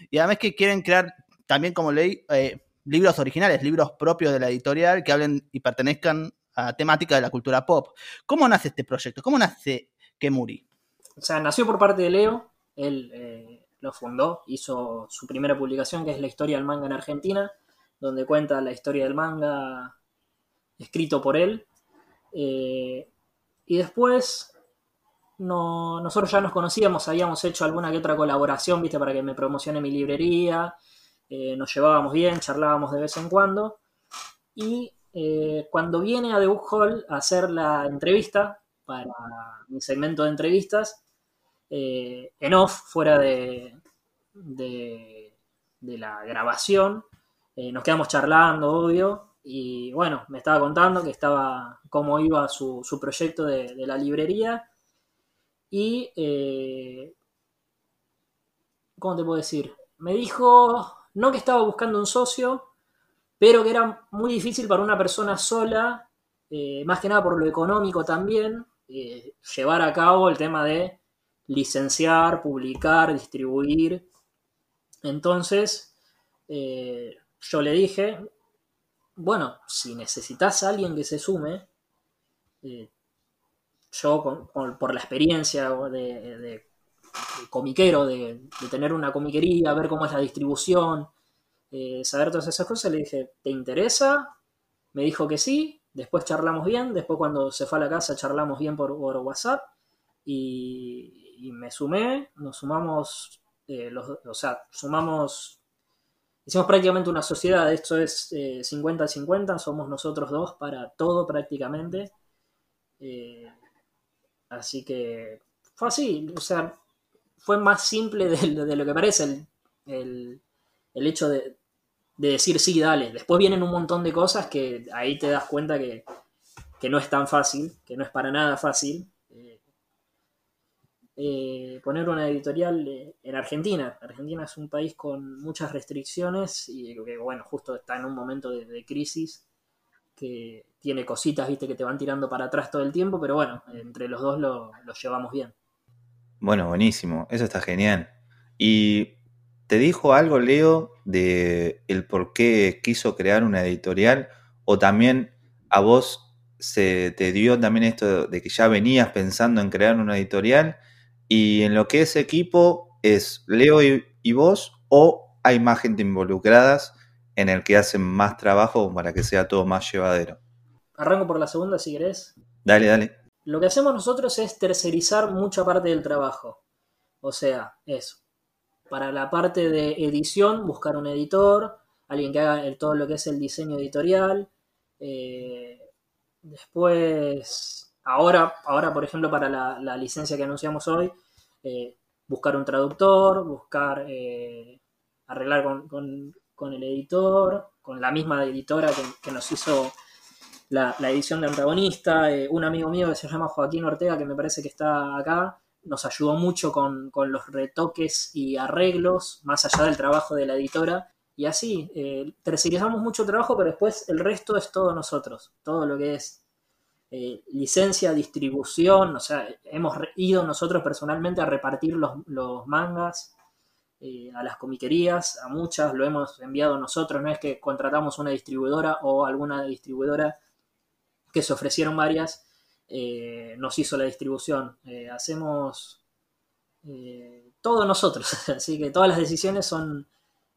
y además que quieren crear también, como leí, eh, libros originales, libros propios de la editorial que hablen y pertenezcan a temática de la cultura pop. ¿Cómo nace este proyecto? ¿Cómo nace Kemuri? O sea, nació por parte de Leo, él eh, lo fundó, hizo su primera publicación, que es la historia del manga en Argentina, donde cuenta la historia del manga escrito por él. Eh, y después nosotros ya nos conocíamos, habíamos hecho alguna que otra colaboración, viste, para que me promocione mi librería. Eh, nos llevábamos bien, charlábamos de vez en cuando. Y eh, cuando viene a The Book Hall a hacer la entrevista para mi segmento de entrevistas, en off, fuera de, de la grabación, eh, nos quedamos charlando, obvio, y bueno, me estaba contando que estaba, cómo iba su, proyecto de, la librería. Y, eh, ¿cómo te puedo decir? Me dijo, no que estaba buscando un socio, pero que era muy difícil para una persona sola, eh, más que nada por lo económico también, llevar a cabo el tema de licenciar, publicar, distribuir. Entonces, yo le dije, bueno, si necesitas a alguien que se sume, eh, yo por la experiencia de, comiquero, de, tener una comiquería, ver cómo es la distribución, eh, saber todas esas cosas, le dije, ¿te interesa? Me dijo que sí, después charlamos bien, después cuando se fue a la casa charlamos bien por, WhatsApp y, me sumé, nos sumamos, eh, o sea, sumamos hicimos prácticamente una sociedad, esto es 50-50, eh, somos nosotros dos para todo prácticamente. Eh, así que fue así, o sea, fue más simple de, lo que parece el, hecho de, decir sí, dale. Después vienen un montón de cosas que ahí te das cuenta que, que no es tan fácil, que no es para nada fácil. Eh, poner una editorial eh, en Argentina. Argentina es un país con muchas restricciones y que, bueno, justo está en un momento de, crisis que tiene cositas, viste, que te van tirando para atrás todo el tiempo, pero bueno, entre los dos lo, llevamos bien. Bueno, buenísimo, eso está genial. ¿Y te dijo algo, Leo, de el por qué quiso crear una editorial? ¿O también a vos se te dio también esto de que ya venías pensando en crear una editorial y en lo que es equipo, ¿es Leo y, vos o hay más gente involucradas en el que hacen más trabajo para que sea todo más llevadero? Arranco por la segunda si querés. Dale, dale. Lo que hacemos nosotros es tercerizar mucha parte del trabajo. O sea, eso. Para la parte de edición, buscar un editor, alguien que haga todo lo que es el diseño editorial. Eh, después ahora, ahora, por ejemplo, para la, licencia que anunciamos hoy, eh, buscar un traductor, buscar eh, arreglar con, el editor, con la misma editora que, nos hizo la, edición de antagonista, eh, un amigo mío que se llama Joaquín Ortega, que me parece que está acá, nos ayudó mucho con, los retoques y arreglos, más allá del trabajo de la editora. Y así, eh, tercerizamos mucho trabajo, pero después el resto es todo nosotros. Todo lo que es eh, licencia, distribución, o sea, hemos ido nosotros personalmente a repartir los, mangas eh, a las comiquerías, a muchas lo hemos enviado nosotros, no es que contratamos una distribuidora o alguna distribuidora que se ofrecieron varias, eh, nos hizo la distribución. Hacemos todo nosotros, *laughs* así que todas las decisiones son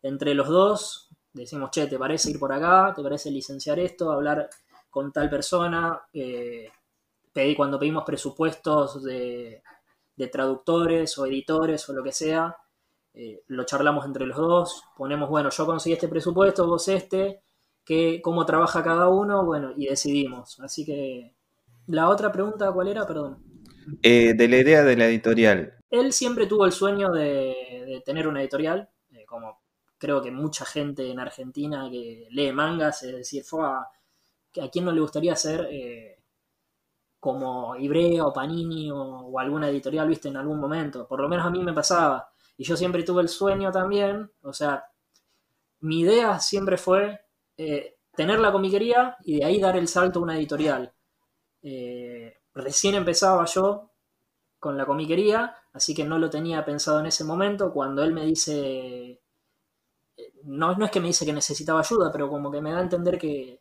entre los dos. Decimos, che, ¿te parece ir por acá? ¿Te parece licenciar esto? Hablar con tal persona. pedí, cuando pedimos presupuestos de, traductores o editores o lo que sea, lo charlamos entre los dos. Ponemos, bueno, yo conseguí este presupuesto, vos este. Que, cómo trabaja cada uno, bueno, y decidimos. Así que la otra pregunta, ¿cuál era? Perdón. Eh, de la idea de la editorial. Él siempre tuvo el sueño de, tener una editorial, eh, como creo que mucha gente en Argentina que lee mangas, es decir, fue a, a quién no le gustaría ser eh, como Ibrea o Panini o, alguna editorial, viste, en algún momento. Por lo menos a mí me pasaba. Y yo siempre tuve el sueño también, o sea, mi idea siempre fue tener la comiquería y de ahí dar el salto a una editorial. Eh, recién empezaba yo con la comiquería, así que no lo tenía pensado en ese momento. Cuando él me dice, eh, no, no es que me dice que necesitaba ayuda, pero como que me da a entender que,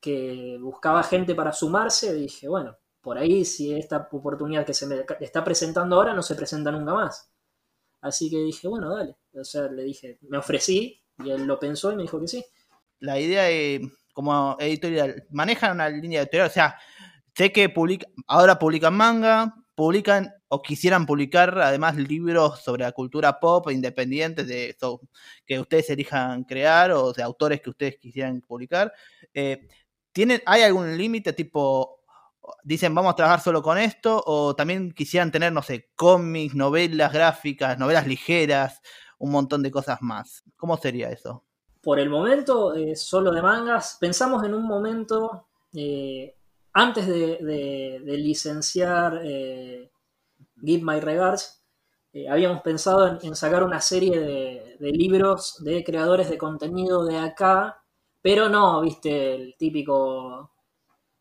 que buscaba gente para sumarse, dije, bueno, por ahí si esta oportunidad que se me está presentando ahora no se presenta nunca más. Así que dije, bueno, dale. O sea, le dije, me ofrecí y él lo pensó y me dijo que sí. La idea de como editorial, manejan una línea editorial, o sea, sé que publica, ahora publican manga, publican o quisieran publicar además libros sobre la cultura pop independientes de que ustedes elijan crear o de autores que ustedes quisieran publicar. Eh, ¿tienen, ¿Hay algún límite tipo, dicen vamos a trabajar solo con esto o también quisieran tener, no sé, cómics, novelas gráficas, novelas ligeras, un montón de cosas más? ¿Cómo sería eso? por el momento, eh, solo de mangas. Pensamos en un momento, eh, antes de, licenciar eh, Give My Regards, habíamos pensado en, sacar una serie de, libros de creadores de contenido de acá, pero no, viste, el típico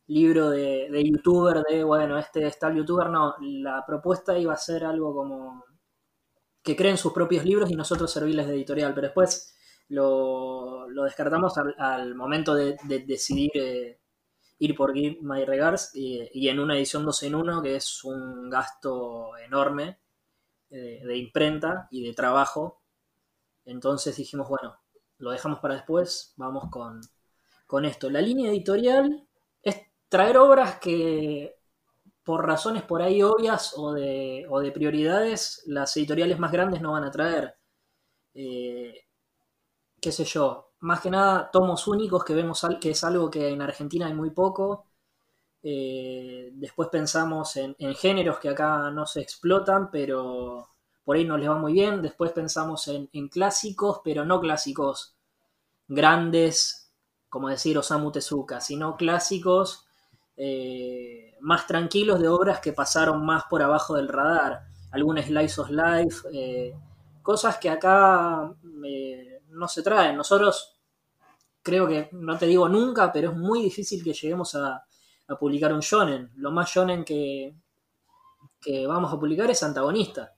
libro de, de youtuber de, bueno, este está el youtuber, no, la propuesta iba a ser algo como que creen sus propios libros y nosotros servirles de editorial, pero después lo, descartamos al, momento de, decidir eh, ir por Give My Regards y, en una edición 2 en 1 que es un gasto enorme eh, de imprenta y de trabajo. Entonces dijimos, bueno, lo dejamos para después, vamos con, con esto. La línea editorial es traer obras que por razones por ahí obvias o de, o de prioridades, las editoriales más grandes no van a traer. Eh, qué sé yo, más que nada tomos únicos que vemos que es algo que en Argentina hay muy poco. Eh, después pensamos en, géneros que acá no se explotan, pero por ahí nos les va muy bien. Después pensamos en, clásicos, pero no clásicos grandes, como decir Osamu Tezuka, sino clásicos eh, más tranquilos de obras que pasaron más por abajo del radar. Algún Slice of Life, eh, cosas que acá no se traen. Nosotros, creo que, no te digo nunca, pero es muy difícil que lleguemos a, publicar un shonen. Lo más shonen que vamos a publicar es antagonista.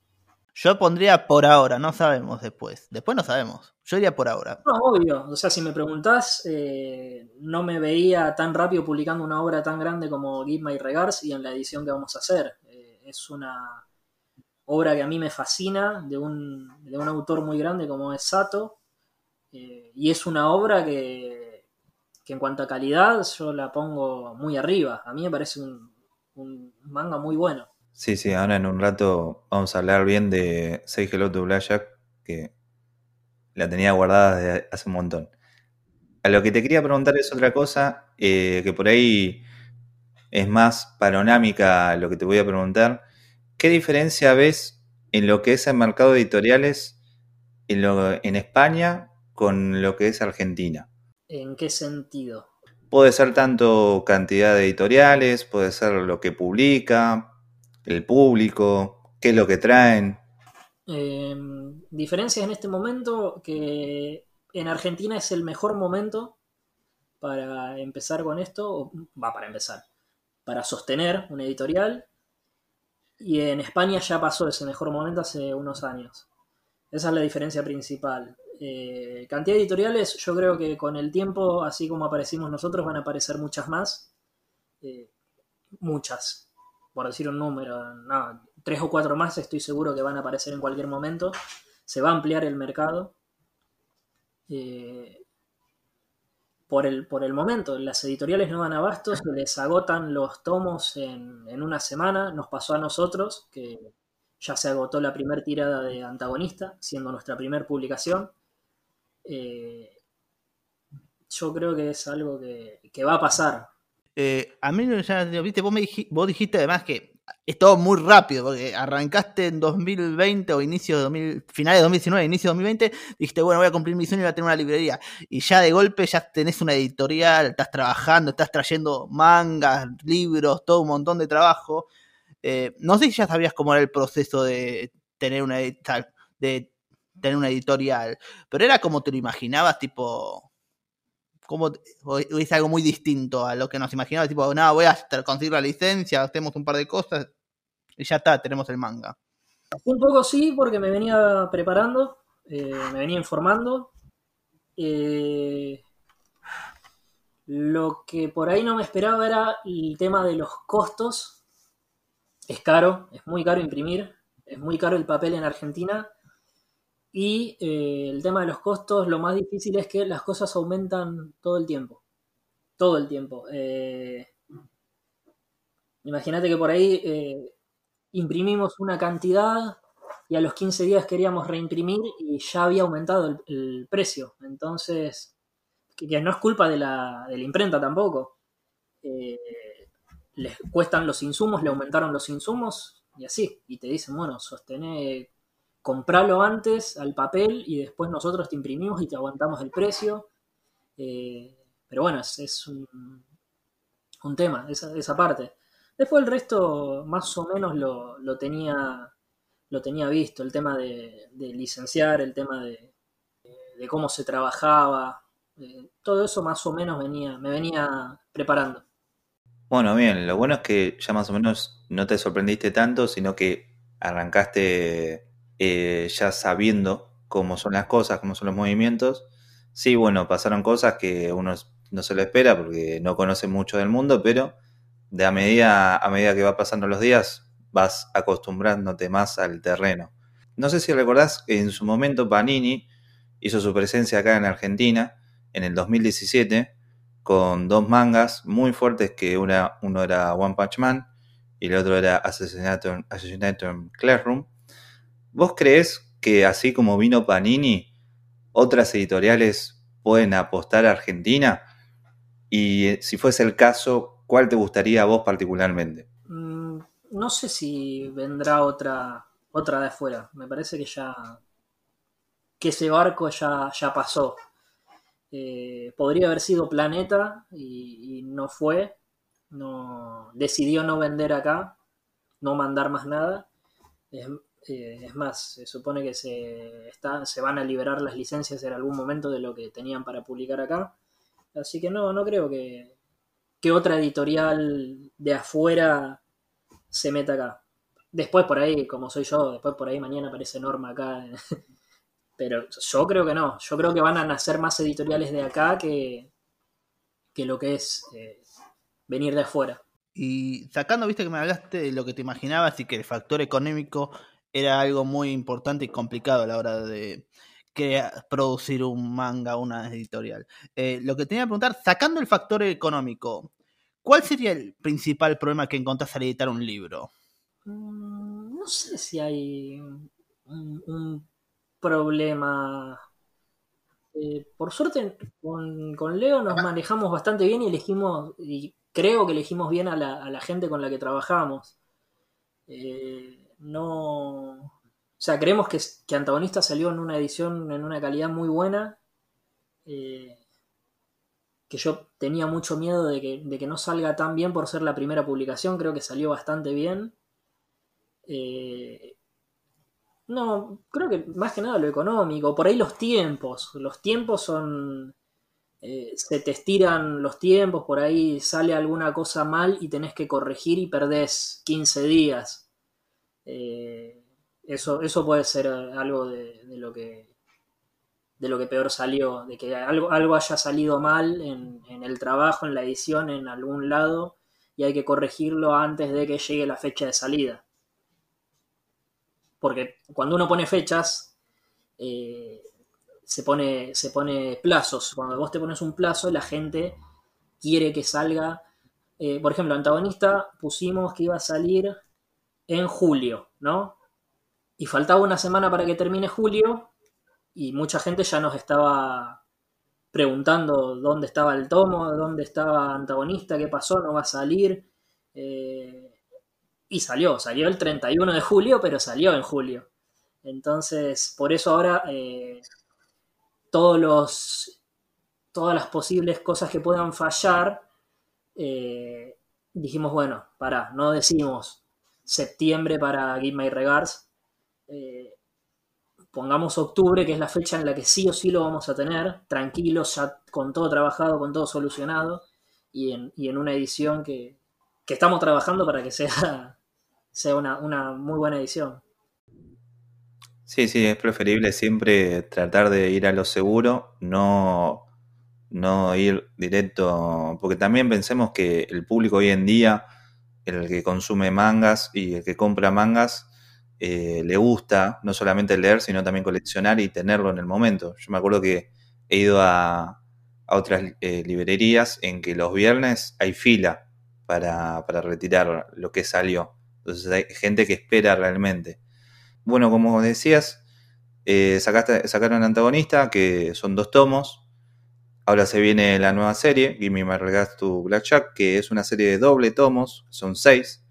Yo pondría por ahora, no sabemos después. Después no sabemos. Yo iría por ahora. No, obvio. O sea, si me preguntás, eh, no me veía tan rápido publicando una obra tan grande como Give My Regards y en la edición que vamos a hacer. Eh, es una obra que a mí me fascina, de un, de un autor muy grande como es Sato. Eh, y es una obra que, en cuanto a calidad yo la pongo muy arriba. A mí me parece un, manga muy bueno. Sí, sí, ahora en un rato vamos a hablar bien de Say Hello to Blackjack, que la tenía guardada desde hace un montón. A lo que te quería preguntar es otra cosa, eh, que por ahí es más panorámica lo que te voy a preguntar. ¿Qué diferencia ves en lo que es el mercado de editoriales en, en España con lo que es Argentina? ¿En qué sentido? Puede ser tanto cantidad de editoriales, puede ser lo que publica, el público, qué es lo que traen. Em, diferencias en este momento que en Argentina es el mejor momento para empezar con esto, va para empezar, para sostener una editorial. Y en España ya pasó ese mejor momento hace unos años. Esa es la diferencia principal. Eh, cantidad de editoriales, yo creo que con el tiempo, así como aparecimos nosotros, van a aparecer muchas más. Eh, muchas, por decir un número, no, tres o cuatro más estoy seguro que van a aparecer en cualquier momento. Se va a ampliar el mercado. Eh, por, el, por el momento, las editoriales no dan abasto, se les agotan los tomos en, en una semana. Nos pasó a nosotros que ya se agotó la primera tirada de Antagonista, siendo nuestra primera publicación. Eh, yo creo que es algo que, va a pasar. Eh, a mí, ya, viste, vos, me vos dijiste además que es todo muy rápido, porque arrancaste en 2020 o inicio de 2000, finales de 2019, inicio de 2020, dijiste, bueno, voy a cumplir mi sueño y voy a tener una librería. Y ya de golpe ya tenés una editorial, estás trabajando, estás trayendo mangas, libros, todo un montón de trabajo. Eh, no sé si ya sabías cómo era el proceso de tener una de tener una editorial, pero era como te lo imaginabas, tipo, como es algo muy distinto a lo que nos imaginabas, tipo, nada, voy a conseguir la licencia, hacemos un par de cosas y ya está, tenemos el manga. Un poco sí, porque me venía preparando, eh, me venía informando. Eh, lo que por ahí no me esperaba era el tema de los costos. Es caro, es muy caro imprimir, es muy caro el papel en Argentina y eh, el tema de los costos, lo más difícil es que las cosas aumentan todo el tiempo. Todo el tiempo. Eh, imagínate que por ahí eh, imprimimos una cantidad y a los 15 días queríamos reimprimir y ya había aumentado el, precio. Entonces, que, no es culpa de la, de la imprenta tampoco. les cuestan los insumos, le aumentaron los insumos y así. Y te dicen, bueno, sostener compralo antes al papel y después nosotros te imprimimos y te aguantamos el precio. Eh, pero bueno, es, un, un, tema, esa, esa, parte. Después el resto más o menos lo, tenía, lo tenía visto, el tema de, licenciar, el tema de, cómo se trabajaba, eh, todo eso más o menos venía, me venía preparando. Bueno, bien, lo bueno es que ya más o menos no te sorprendiste tanto, sino que arrancaste eh, ya sabiendo cómo son las cosas, cómo son los movimientos. Sí, bueno, pasaron cosas que uno no se lo espera porque no conoce mucho del mundo, pero de a medida, a medida que va pasando los días vas acostumbrándote más al terreno. No sé si recordás que en su momento Panini hizo su presencia acá en Argentina en el 2017 con dos mangas muy fuertes que una, uno era One Punch Man y el otro era Assassinator, Assassinator Classroom ¿Vos crees que así como vino Panini, otras editoriales pueden apostar a Argentina? Y eh, si fuese el caso, ¿cuál te gustaría a vos particularmente? Mm, no sé si vendrá otra, otra de afuera. Me parece que ya que ese barco ya, ya pasó. Eh, podría haber sido Planeta y, no fue. No, decidió no vender acá, no mandar más nada. Eh, es más, se supone que se, se van a liberar las licencias en algún momento de lo que tenían para publicar acá. Así que no, no creo que, que otra editorial de afuera se meta acá. Después por ahí, como soy yo, después por ahí mañana aparece Norma acá. *laughs* Pero yo creo que no. Yo creo que van a nacer más editoriales de acá que, que lo que es eh, venir de afuera. Y sacando, viste que me hablaste de lo que te imaginabas y que el factor económico era algo muy importante y complicado a la hora de producir un manga, una editorial. Eh, lo que tenía que preguntar, sacando el factor económico, ¿cuál sería el principal problema que encontrás al editar un libro? Mm, no sé si hay un, problema. Eh, por suerte, con, Leo nos manejamos bastante bien y elegimos, y creo que elegimos bien a la, gente con la que trabajamos. Eh, no. O sea, creemos que, que, Antagonista salió en una edición en una calidad muy buena. Eh, que yo tenía mucho miedo de que, de que, no salga tan bien por ser la primera publicación. Creo que salió bastante bien. Eh, no, creo que más que nada lo económico. Por ahí los tiempos. Los tiempos son eh, se te estiran los tiempos, por ahí sale alguna cosa mal y tenés que corregir y perdés 15 días. Eh, eso, eso puede ser algo de, lo que de lo que peor salió, de que algo, algo haya salido mal en, el trabajo, en la edición, en algún lado, y hay que corregirlo antes de que llegue la fecha de salida. Porque cuando uno pone fechas, eh, se pone, se pone plazos. Cuando vos te pones un plazo, la gente quiere que salga. Eh, por ejemplo, antagonista pusimos que iba a salir en julio, ¿no? Y faltaba una semana para que termine julio y mucha gente ya nos estaba preguntando dónde estaba el tomo, dónde estaba antagonista, qué pasó, no va a salir. Eh, y salió, salió el 31 de julio, pero salió en julio. Entonces, por eso ahora eh, todos los, todas las posibles cosas que puedan fallar, eh, dijimos, bueno, para, no decimos septiembre para Give My Regards, eh, pongamos octubre, que es la fecha en la que sí o sí lo vamos a tener, tranquilos, ya con todo trabajado, con todo solucionado, y en, una edición que, estamos trabajando para que sea, *laughs* sea una, una muy buena edición. Sí, sí, es preferible siempre tratar de ir a lo seguro, no, no ir directo, porque también pensemos que el público hoy en día, el que consume mangas y el que compra mangas, eh, le gusta no solamente leer, sino también coleccionar y tenerlo en el momento. Yo me acuerdo que he ido a, otras eh, librerías en que los viernes hay fila para, para retirar lo que salió. Entonces hay gente que espera realmente. Bueno, como decías, eh, sacaste, sacaron Antagonista, que son dos tomos. Ahora se viene la nueva serie, Gimme My Regards to Blackjack, que es una serie de doble tomos, son seis.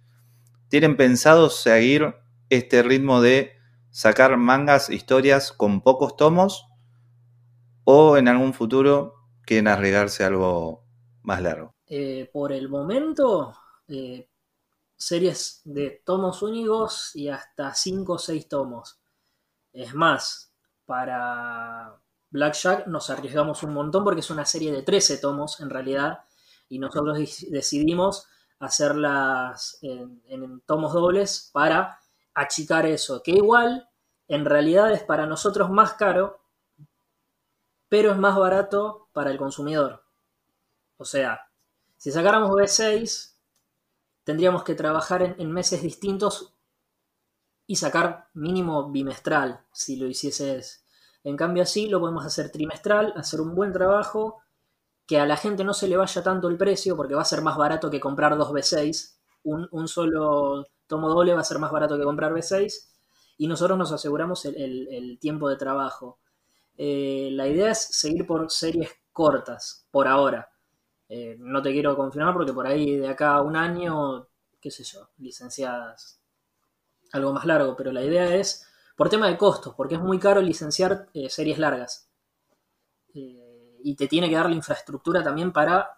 ¿Tienen pensado seguir este ritmo de sacar mangas, historias con pocos tomos? ¿O en algún futuro quieren arriesgarse algo más largo? Eh, por el momento, eh, series de tomos únicos y hasta 5 o 6 tomos. Es más, para Blackjack nos arriesgamos un montón porque es una serie de 13 tomos en realidad y nosotros decidimos hacerlas en, en tomos dobles para achicar eso, que igual en realidad es para nosotros más caro, pero es más barato para el consumidor. O sea, si sacáramos B6, tendríamos que trabajar en, meses distintos y sacar mínimo bimestral si lo hicieses. En cambio así lo podemos hacer trimestral, hacer un buen trabajo, que a la gente no se le vaya tanto el precio porque va a ser más barato que comprar dos B6. Un, solo tomo doble va a ser más barato que comprar B6 y nosotros nos aseguramos el, tiempo de trabajo. Eh, la idea es seguir por series cortas, por ahora. Eh, no te quiero confirmar porque por ahí de acá a un año, qué sé yo, licenciadas algo más largo, pero la idea es por tema de costos, porque es muy caro licenciar eh, series largas. Eh, y te tiene que dar la infraestructura también para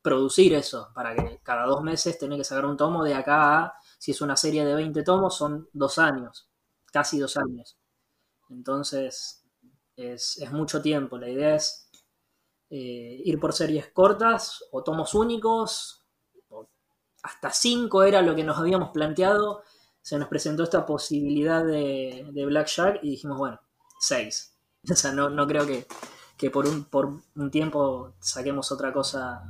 producir eso, para que cada dos meses tenés que sacar un tomo de acá a, si es una serie de 20 tomos, son dos años, casi dos años. Entonces, es, mucho tiempo. La idea es eh, ir por series cortas o tomos únicos, hasta cinco era lo que nos habíamos planteado, se nos presentó esta posibilidad de, de Blackjack y dijimos, bueno, seis. *laughs* O sea, no, no creo que, por, un, por un tiempo saquemos otra cosa.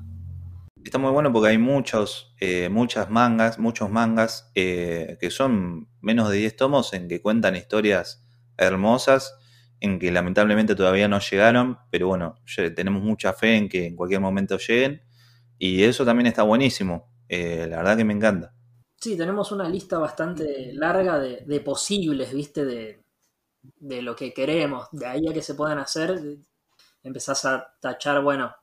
Está muy bueno porque hay muchos, eh, muchas mangas, muchos mangas eh, que son menos de 10 tomos en que cuentan historias hermosas en que lamentablemente todavía no llegaron, pero bueno, tenemos mucha fe en que en cualquier momento lleguen y eso también está buenísimo, eh, la verdad que me encanta. Sí, tenemos una lista bastante larga de, posibles, viste, de, de, lo que queremos, de ahí a que se puedan hacer, empezás a tachar, bueno,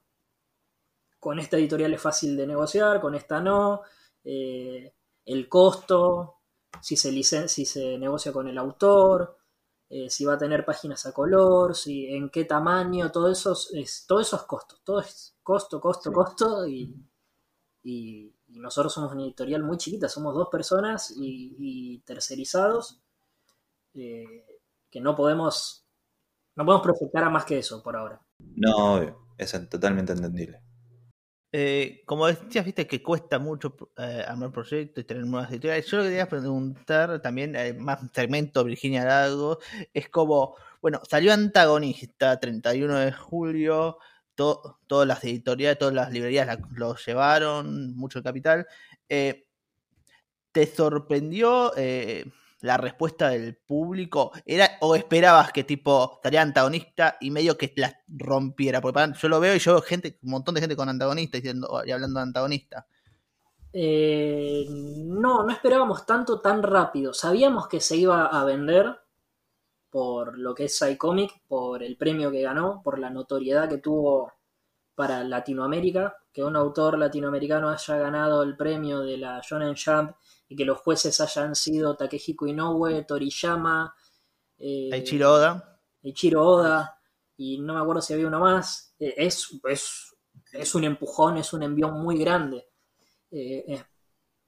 con esta editorial es fácil de negociar, con esta no, eh, el costo, si se, si se negocia con el autor, eh, si va a tener páginas a color, si, en qué tamaño, todo eso es, todo eso es costo, todo es costo, costo, costo y, nosotros somos una editorial muy chiquita, somos dos personas y, tercerizados eh, que no podemos no podemos proyectar a más que eso por ahora. No, es totalmente entendible. Eh, como decías, viste que cuesta mucho eh, armar proyectos y tener nuevas editoriales. Yo lo que quería preguntar también, eh, más segmento Virginia Lago, es como, bueno, salió antagonista 31 de julio, todas las editoriales, todas las librerías lo llevaron, mucho capital. ¿Te sorprendió? la respuesta del público era o esperabas que tipo estaría antagonista y medio que la rompiera porque yo lo veo y yo veo gente un montón de gente con antagonista y hablando de antagonista eh, no no esperábamos tanto tan rápido sabíamos que se iba a vender por lo que es iComic por el premio que ganó por la notoriedad que tuvo para Latinoamérica que un autor latinoamericano haya ganado el premio de la Shonen Jump y que los jueces hayan sido Takehiko Inoue, Toriyama, eh, Oda. Y no me acuerdo si había uno más. Eh, es, es, un empujón, es un envión muy grande. Eh,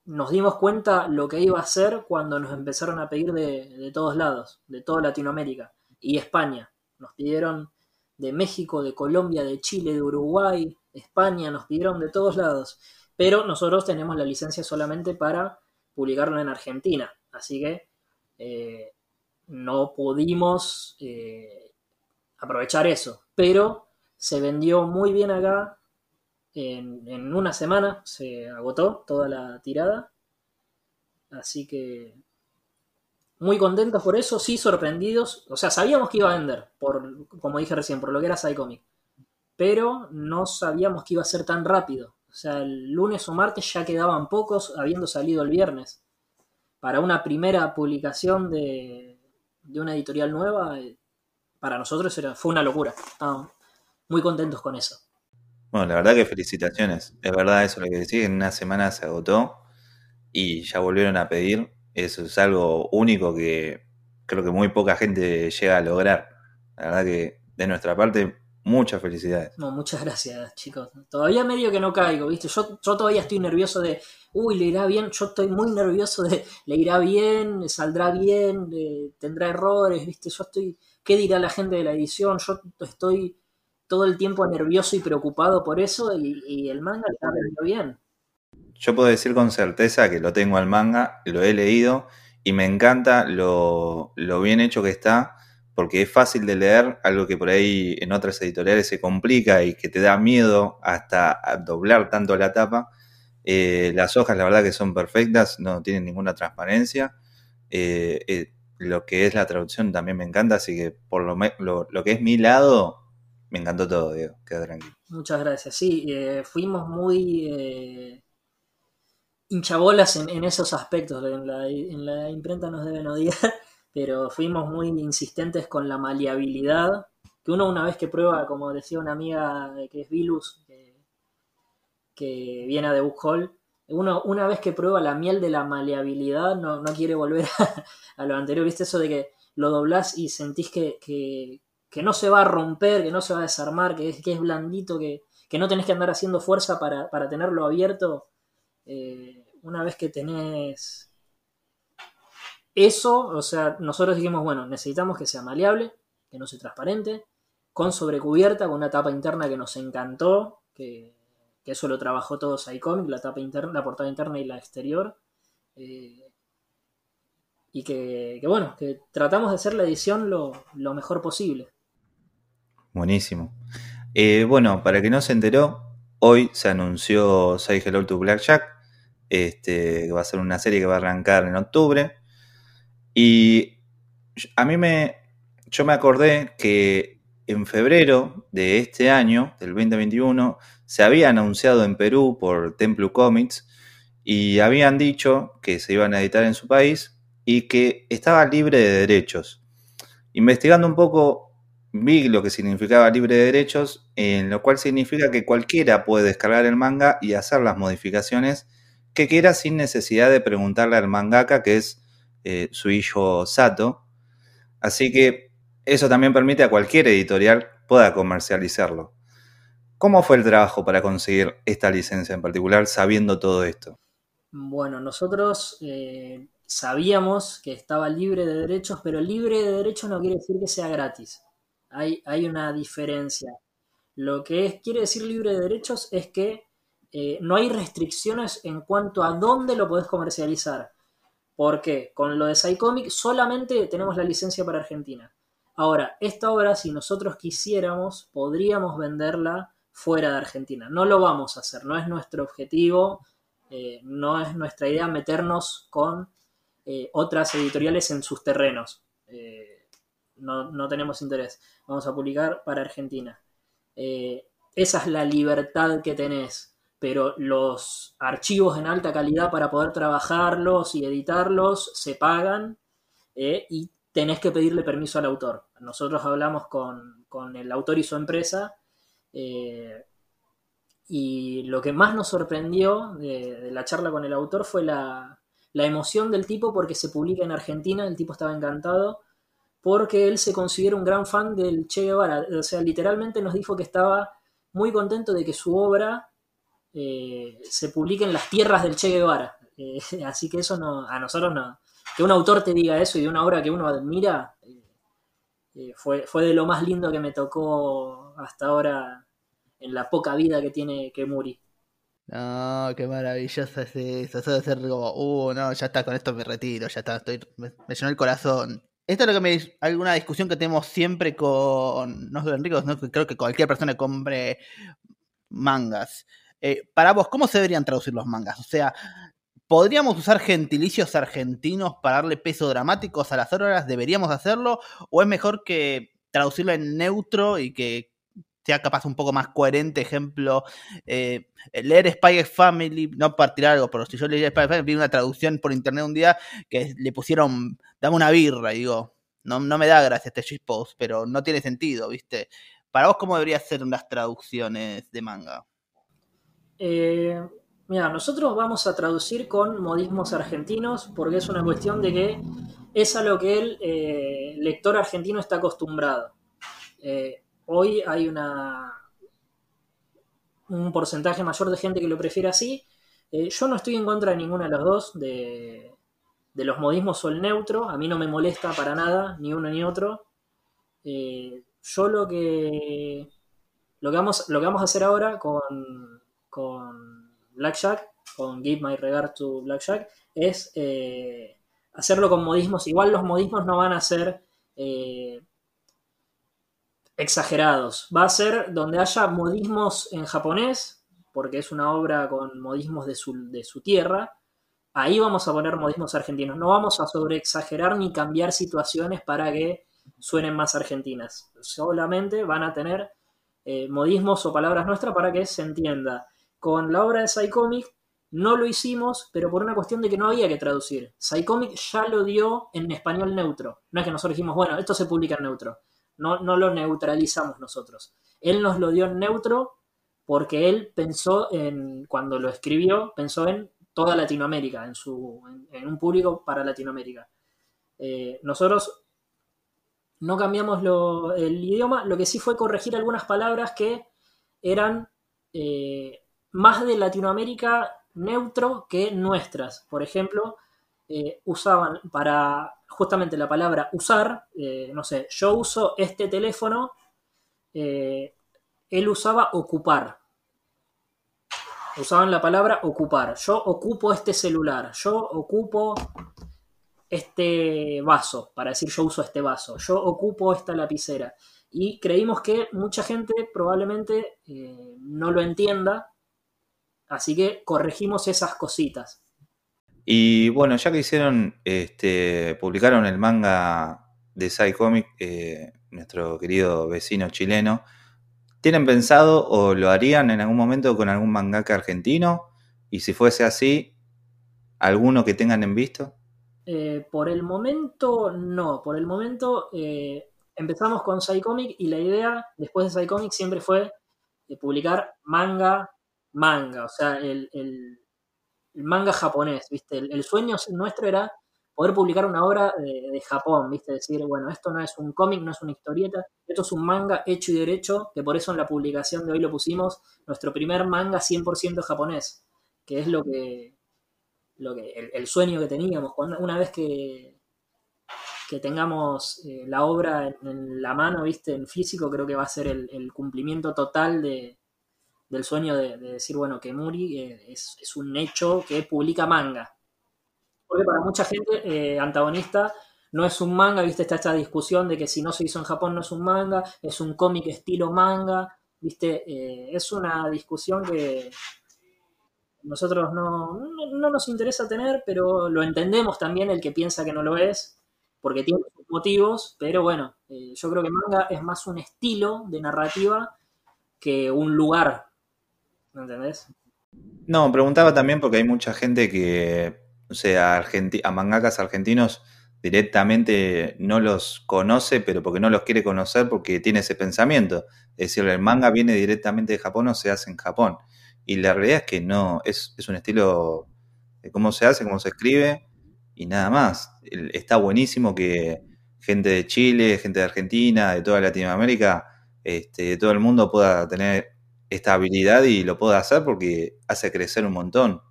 nos dimos cuenta lo que iba a ser cuando nos empezaron a pedir de, todos lados, de toda Latinoamérica y España. Nos pidieron de México, de Colombia, de Chile, de Uruguay, España, nos pidieron de todos lados. Pero nosotros tenemos la licencia solamente para publicarlo en Argentina. Así que eh, no pudimos eh, aprovechar eso. Pero se vendió muy bien acá. En, una semana se agotó toda la tirada. Así que muy contentos por eso, sí sorprendidos. O sea, sabíamos que iba a vender, por, como dije recién, por lo que era Psycomic. Pero no sabíamos que iba a ser tan rápido. O sea, el lunes o martes ya quedaban pocos, habiendo salido el viernes. Para una primera publicación de, una editorial nueva, eh, para nosotros era, fue una locura. Estábamos muy contentos con eso. Bueno, la verdad que felicitaciones. Es verdad eso lo que decís, en una semana se agotó y ya volvieron a pedir. Eso es algo único que creo que muy poca gente llega a lograr. La verdad que de nuestra parte Muchas felicidades. No, muchas gracias, chicos. Todavía medio que no caigo, ¿viste? Yo, yo todavía estoy nervioso de, uy, le irá bien. Yo estoy muy nervioso de, le irá bien, saldrá bien, tendrá errores, ¿viste? Yo estoy, ¿qué dirá la gente de la edición? Yo estoy todo el tiempo nervioso y preocupado por eso y, el manga está vendiendo bien. Yo puedo decir con certeza que lo tengo al manga, lo he leído y me encanta lo, bien hecho que está porque es fácil de leer, algo que por ahí en otras editoriales se complica y que te da miedo hasta doblar tanto la tapa. Eh, las hojas, la verdad que son perfectas, no tienen ninguna transparencia. Eh, eh, lo que es la traducción también me encanta, así que por lo, lo, que es mi lado, me encantó todo, Diego, queda tranquilo. Muchas gracias. Sí, fuimos muy hinchabolas en, esos aspectos. En la, en la imprenta nos deben odiar *laughs* pero fuimos muy insistentes con la maleabilidad, que uno una vez que prueba, como decía una amiga que es Vilus, que, viene de Book Hall, uno una vez que prueba la miel de la maleabilidad no, quiere volver *laughs* a, lo anterior, ¿viste? Eso de que lo doblás y sentís que, que, no se va a romper, que no se va a desarmar, que es, que es blandito, que, no tenés que andar haciendo fuerza para, tenerlo abierto. Eh, una vez que tenés eso, o sea, nosotros dijimos, bueno, necesitamos que sea maleable, que no sea transparente, con sobrecubierta, con una tapa interna que nos encantó, que, eso lo trabajó todo iComic, la tapa interna, la portada interna y la exterior. Eh, y que, bueno, que tratamos de hacer la edición lo, mejor posible. Buenísimo. Eh, bueno, para que no se enteró, hoy se anunció Say Hello to Blackjack, este, que va a ser una serie que va a arrancar en octubre. Y a mí me, yo me acordé que en febrero de este año, del 2021, se había anunciado en Perú por Templo Comics y habían dicho que se iban a editar en su país y que estaba libre de derechos. Investigando un poco, vi lo que significaba libre de derechos, en lo cual significa que cualquiera puede descargar el manga y hacer las modificaciones que quiera sin necesidad de preguntarle al mangaka, que es eh, su hijo Sato. Así que eso también permite a cualquier editorial pueda comercializarlo. ¿Cómo fue el trabajo para conseguir esta licencia en particular sabiendo todo esto? Bueno, nosotros eh, sabíamos que estaba libre de derechos, pero libre de derechos no quiere decir que sea gratis. Hay, hay una diferencia. Lo que es, quiere decir libre de derechos es que eh, no hay restricciones en cuanto a dónde lo podés comercializar. Porque con lo de Psycomic solamente tenemos la licencia para Argentina. Ahora, esta obra, si nosotros quisiéramos, podríamos venderla fuera de Argentina. No lo vamos a hacer, no es nuestro objetivo, eh, no es nuestra idea meternos con eh, otras editoriales en sus terrenos. No, no, tenemos interés. Vamos a publicar para Argentina. esa es la libertad que tenés pero los archivos en alta calidad para poder trabajarlos y editarlos se pagan eh, y tenés que pedirle permiso al autor. Nosotros hablamos con, el autor y su empresa eh, y lo que más nos sorprendió de, la charla con el autor fue la, la, emoción del tipo porque se publica en Argentina, el tipo estaba encantado porque él se considera un gran fan del Che Guevara, o sea, literalmente nos dijo que estaba muy contento de que su obra eh, se publica en las tierras del Che Guevara. Eh, *laughs* así que eso no, a nosotros no. Que un autor te diga eso y de una obra que uno admira, eh, fue, fue de lo más lindo que me tocó hasta ahora en la poca vida que tiene que Muri. No, qué maravilloso es eso. Eso de ser como, uh, no, ya está, con esto me retiro, ya está, estoy, me, llenó el corazón. Esto es lo que me alguna discusión que tenemos siempre con no Enrico, ¿no? creo que cualquier persona que compre mangas. Eh, para vos, ¿cómo se deberían traducir los mangas? O sea, ¿podríamos usar gentilicios argentinos para darle peso dramáticos a las horas? ¿Deberíamos hacerlo? ¿O es mejor que traducirlo en neutro y que sea capaz un poco más coherente? Ejemplo, eh, leer Spy Family, no partir algo, pero si yo leí Spy Family, vi una traducción por internet un día que le pusieron, dame una birra, digo, no, no me da gracia este shitpost, pero no tiene sentido, ¿viste? Para vos, ¿cómo deberían ser unas traducciones de manga? Eh, mira, nosotros vamos a traducir con modismos argentinos porque es una cuestión de que es a lo que el eh, lector argentino está acostumbrado. Hoy hay una un porcentaje mayor de gente que lo prefiere así. yo no estoy en contra de ninguna de las dos, de, los modismos o el neutro. A mí no me molesta para nada, ni uno ni otro. yo lo que, lo que, vamos, lo que vamos a hacer ahora con, con Blackjack, con Give My Regard to Blackjack, es eh, hacerlo con modismos. Igual los modismos no van a ser eh, exagerados. Va a ser donde haya modismos en japonés, porque es una obra con modismos de su, de su tierra. Ahí vamos a poner modismos argentinos. No vamos a sobreexagerar ni cambiar situaciones para que suenen más argentinas. Solamente van a tener eh, modismos o palabras nuestras para que se entienda. Con la obra de Psycomic no lo hicimos, pero por una cuestión de que no había que traducir. Psycomic ya lo dio en español neutro. No es que nosotros dijimos, bueno, esto se publica en neutro. No, no lo neutralizamos nosotros. Él nos lo dio en neutro porque él pensó en, cuando lo escribió, pensó en toda Latinoamérica, en, su, en, un público para Latinoamérica. Eh, nosotros no cambiamos el idioma, lo que sí fue corregir algunas palabras que eran eh, más de Latinoamérica neutro que nuestras. Por ejemplo, eh, usaban para justamente la palabra usar, eh, no sé, yo uso este teléfono, eh, él usaba ocupar. Usaban la palabra ocupar. Yo ocupo este celular, yo ocupo este vaso, para decir yo uso este vaso, yo ocupo esta lapicera. Y creímos que mucha gente probablemente no lo entienda Así que corregimos esas cositas. Y bueno, ya que hicieron, este, publicaron el manga de Psycomic, eh, nuestro querido vecino chileno, ¿tienen pensado o lo harían en algún momento con algún mangaka argentino? Y si fuese así, ¿alguno que tengan en visto? Eh, por el momento, no. Por el momento, eh, empezamos con Psycomic y la idea después de Psycomic siempre fue de publicar manga, manga, o sea, el, manga japonés, ¿viste? El, sueño nuestro era poder publicar una obra de, Japón, ¿viste? Decir, bueno, esto no es un cómic, no es una historieta, esto es un manga hecho y derecho, que por eso en la publicación de hoy lo pusimos, nuestro primer manga 100% japonés, que es lo que, lo que el, sueño que teníamos. Cuando, una vez que, que tengamos eh, la obra en, la mano, ¿viste? En físico, creo que va a ser el, cumplimiento total de, del sueño de, decir, bueno, que Muri eh, es, un hecho que publica manga. Porque para mucha gente, eh, antagonista no es un manga, ¿viste? Está esta discusión de que si no se hizo en Japón no es un manga, es un cómic estilo manga, ¿viste? es una discusión que nosotros no, no, nos interesa tener, pero lo entendemos también el que piensa que no lo es, porque tiene sus motivos, pero bueno, eh, yo creo que manga es más un estilo de narrativa que un lugar, ¿me entendés? No, preguntaba también porque hay mucha gente que, o sea, a mangakas argentinos directamente no los conoce, pero porque no los quiere conocer porque tiene ese pensamiento. Es decir, el manga viene directamente de Japón o se hace en Japón. Y la realidad es que no, es, es un estilo de cómo se hace, cómo se escribe, y nada más. Está buenísimo que gente de Chile, gente de Argentina, de toda Latinoamérica, este, de todo el mundo pueda tener esta habilidad y lo pueda hacer porque hace crecer un montón.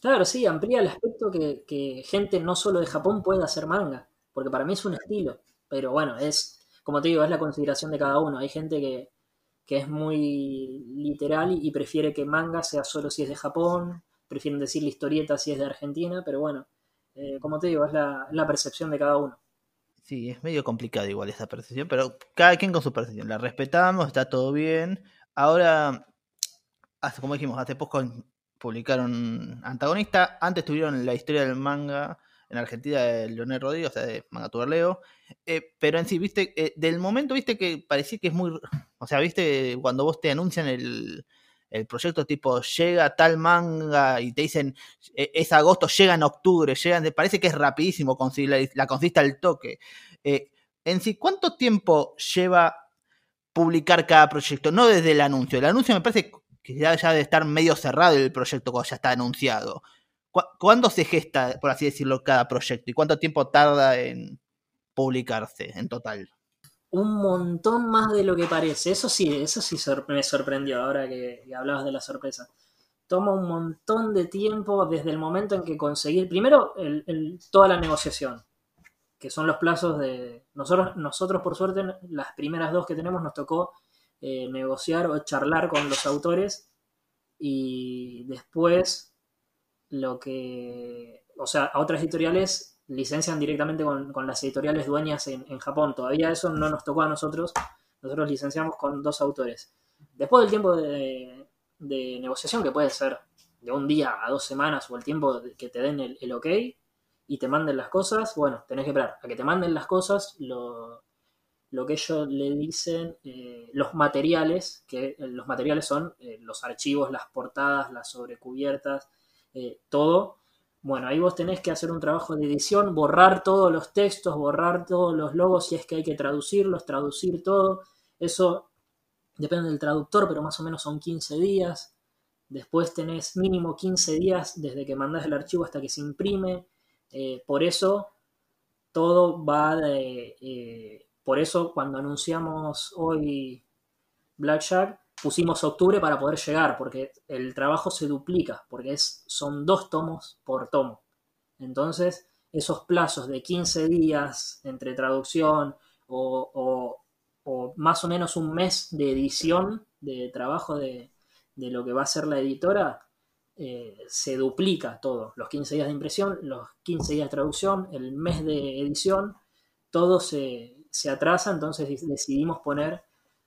Claro, sí, amplía el aspecto que, que gente no solo de Japón pueda hacer manga, porque para mí es un estilo, pero bueno, es, como te digo, es la consideración de cada uno. Hay gente que, que es muy literal y, prefiere que manga sea solo si es de Japón, prefieren decir la historieta si es de Argentina, pero bueno, eh, como te digo, es la, percepción de cada uno. Sí, es medio complicado igual esa percepción, pero cada quien con su percepción. La respetamos, está todo bien. Ahora, como dijimos, hace poco publicaron Antagonista. Antes tuvieron la historia del manga en Argentina de Leonel Rodríguez, o sea, de Manga Tuberleo. Eh, pero en sí, viste, eh, del momento, viste que parecía que es muy. O sea, viste, cuando vos te anuncian el, el proyecto tipo llega tal manga y te dicen e, es agosto, llega en octubre, llegan, parece que es rapidísimo conseguir la, la consiste al toque. Eh, en sí, ¿cuánto tiempo lleva publicar cada proyecto? No desde el anuncio. El anuncio me parece que ya, ya debe estar medio cerrado el proyecto cuando ya está anunciado. ¿Cuándo se gesta, por así decirlo, cada proyecto? ¿Y cuánto tiempo tarda en publicarse en total? un montón más de lo que parece. Eso sí, eso sí me sorprendió ahora que, hablabas de la sorpresa. Toma un montón de tiempo desde el momento en que conseguir, primero, el, toda la negociación, que son los plazos de... Nosotros, nosotros por suerte, las primeras dos que tenemos nos tocó eh, negociar o charlar con los autores y después lo que... O sea, a otras editoriales licencian directamente con, las editoriales dueñas en, Japón. Todavía eso no nos tocó a nosotros. Nosotros licenciamos con dos autores. Después del tiempo de, negociación, que puede ser de un día a dos semanas o el tiempo que te den el, ok y te manden las cosas, bueno, tenés que esperar a que te manden las cosas, lo, que ellos le dicen, eh, los materiales, que eh, los materiales son eh, los archivos, las portadas, las sobrecubiertas, todo bueno, ahí vos tenés que hacer un trabajo de edición, borrar todos los textos, borrar todos los logos si es que hay que traducirlos, traducir todo. Eso depende del traductor, pero más o menos son 15 días. Después tenés mínimo 15 días desde que mandás el archivo hasta que se imprime. Eh, por eso todo va de... Eh, por eso cuando anunciamos hoy Blackjack, pusimos octubre para poder llegar, porque el trabajo se duplica, porque es, son dos tomos por tomo. Entonces, esos plazos de 15 días entre traducción o, más o menos un mes de edición, de trabajo de, lo que va a ser la editora, eh, se duplica todo. Los 15 días de impresión, los 15 días de traducción, el mes de edición, todo se, se atrasa, entonces decidimos poner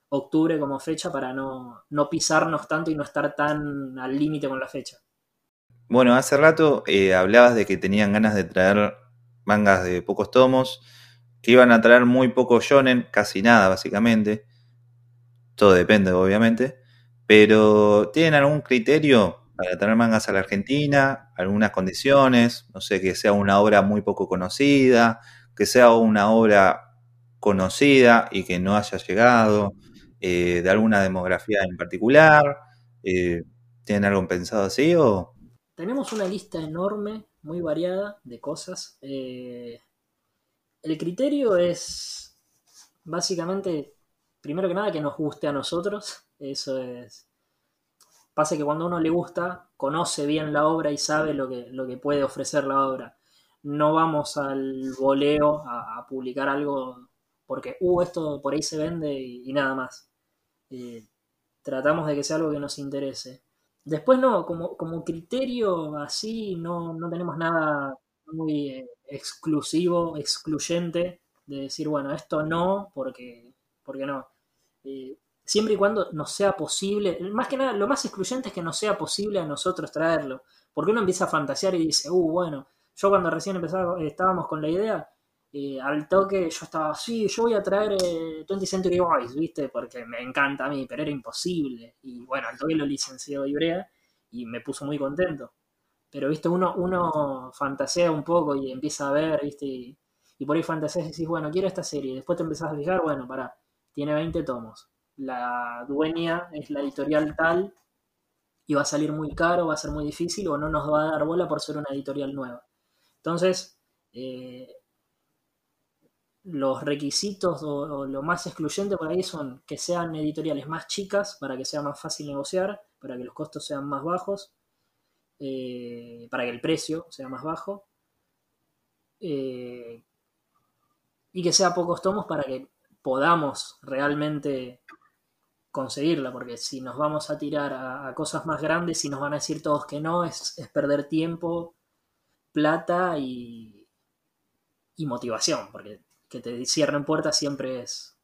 octubre como fecha para no, pisarnos tanto y no estar tan al límite con la fecha. Bueno, hace rato eh, hablabas de que tenían ganas de traer mangas de pocos tomos, que iban a traer muy poco shonen, casi nada básicamente. Todo depende, obviamente. Pero ¿tienen algún criterio para traer mangas a la Argentina? ¿Algunas condiciones? No sé, que sea una obra muy poco conocida, que sea una obra conocida y que no haya llegado, eh, de alguna demografía en particular. Eh, ¿Tienen algo pensado así o...? Tenemos una lista enorme, muy variada de cosas. Eh, el criterio es básicamente, primero que nada, que nos guste a nosotros. Eso es... Pasa que cuando a uno le gusta, conoce bien la obra y sabe lo que, lo que puede ofrecer la obra. No vamos al voleo a, publicar algo porque, uh, esto por ahí se vende y, nada más. Eh, tratamos de que sea algo que nos interese. Después no, como, como criterio así no, no tenemos nada muy eh, exclusivo, excluyente, de decir, bueno, esto no, porque, porque no. Eh, siempre y cuando nos sea posible, más que nada, lo más excluyente es que nos sea posible a nosotros traerlo, porque uno empieza a fantasear y dice, uh, bueno, yo cuando recién empezaba, estábamos con la idea, eh, al toque yo estaba, así yo voy a traer 20 Century Boys, ¿viste? Porque me encanta a mí, pero era imposible. Y bueno, al toque lo licencié Ibrea y me puso muy contento. Pero, ¿viste? Uno, uno fantasea un poco y empieza a ver, ¿viste? Y, por ahí fantaseas y decís, bueno, quiero esta serie. Después te empezás a fijar, bueno, para tiene 20 tomos. La dueña es la editorial tal y va a salir muy caro, va a ser muy difícil o no nos va a dar bola por ser una editorial nueva. Entonces, eh, los requisitos o, lo más excluyente por ahí son que sean editoriales más chicas para que sea más fácil negociar, para que los costos sean más bajos, eh, para que el precio sea más bajo, eh, y que sea pocos tomos para que podamos realmente conseguirla, porque si nos vamos a tirar a, cosas más grandes y nos van a decir todos que no, es, perder tiempo, plata y, motivación, porque que te cierren puertas siempre es,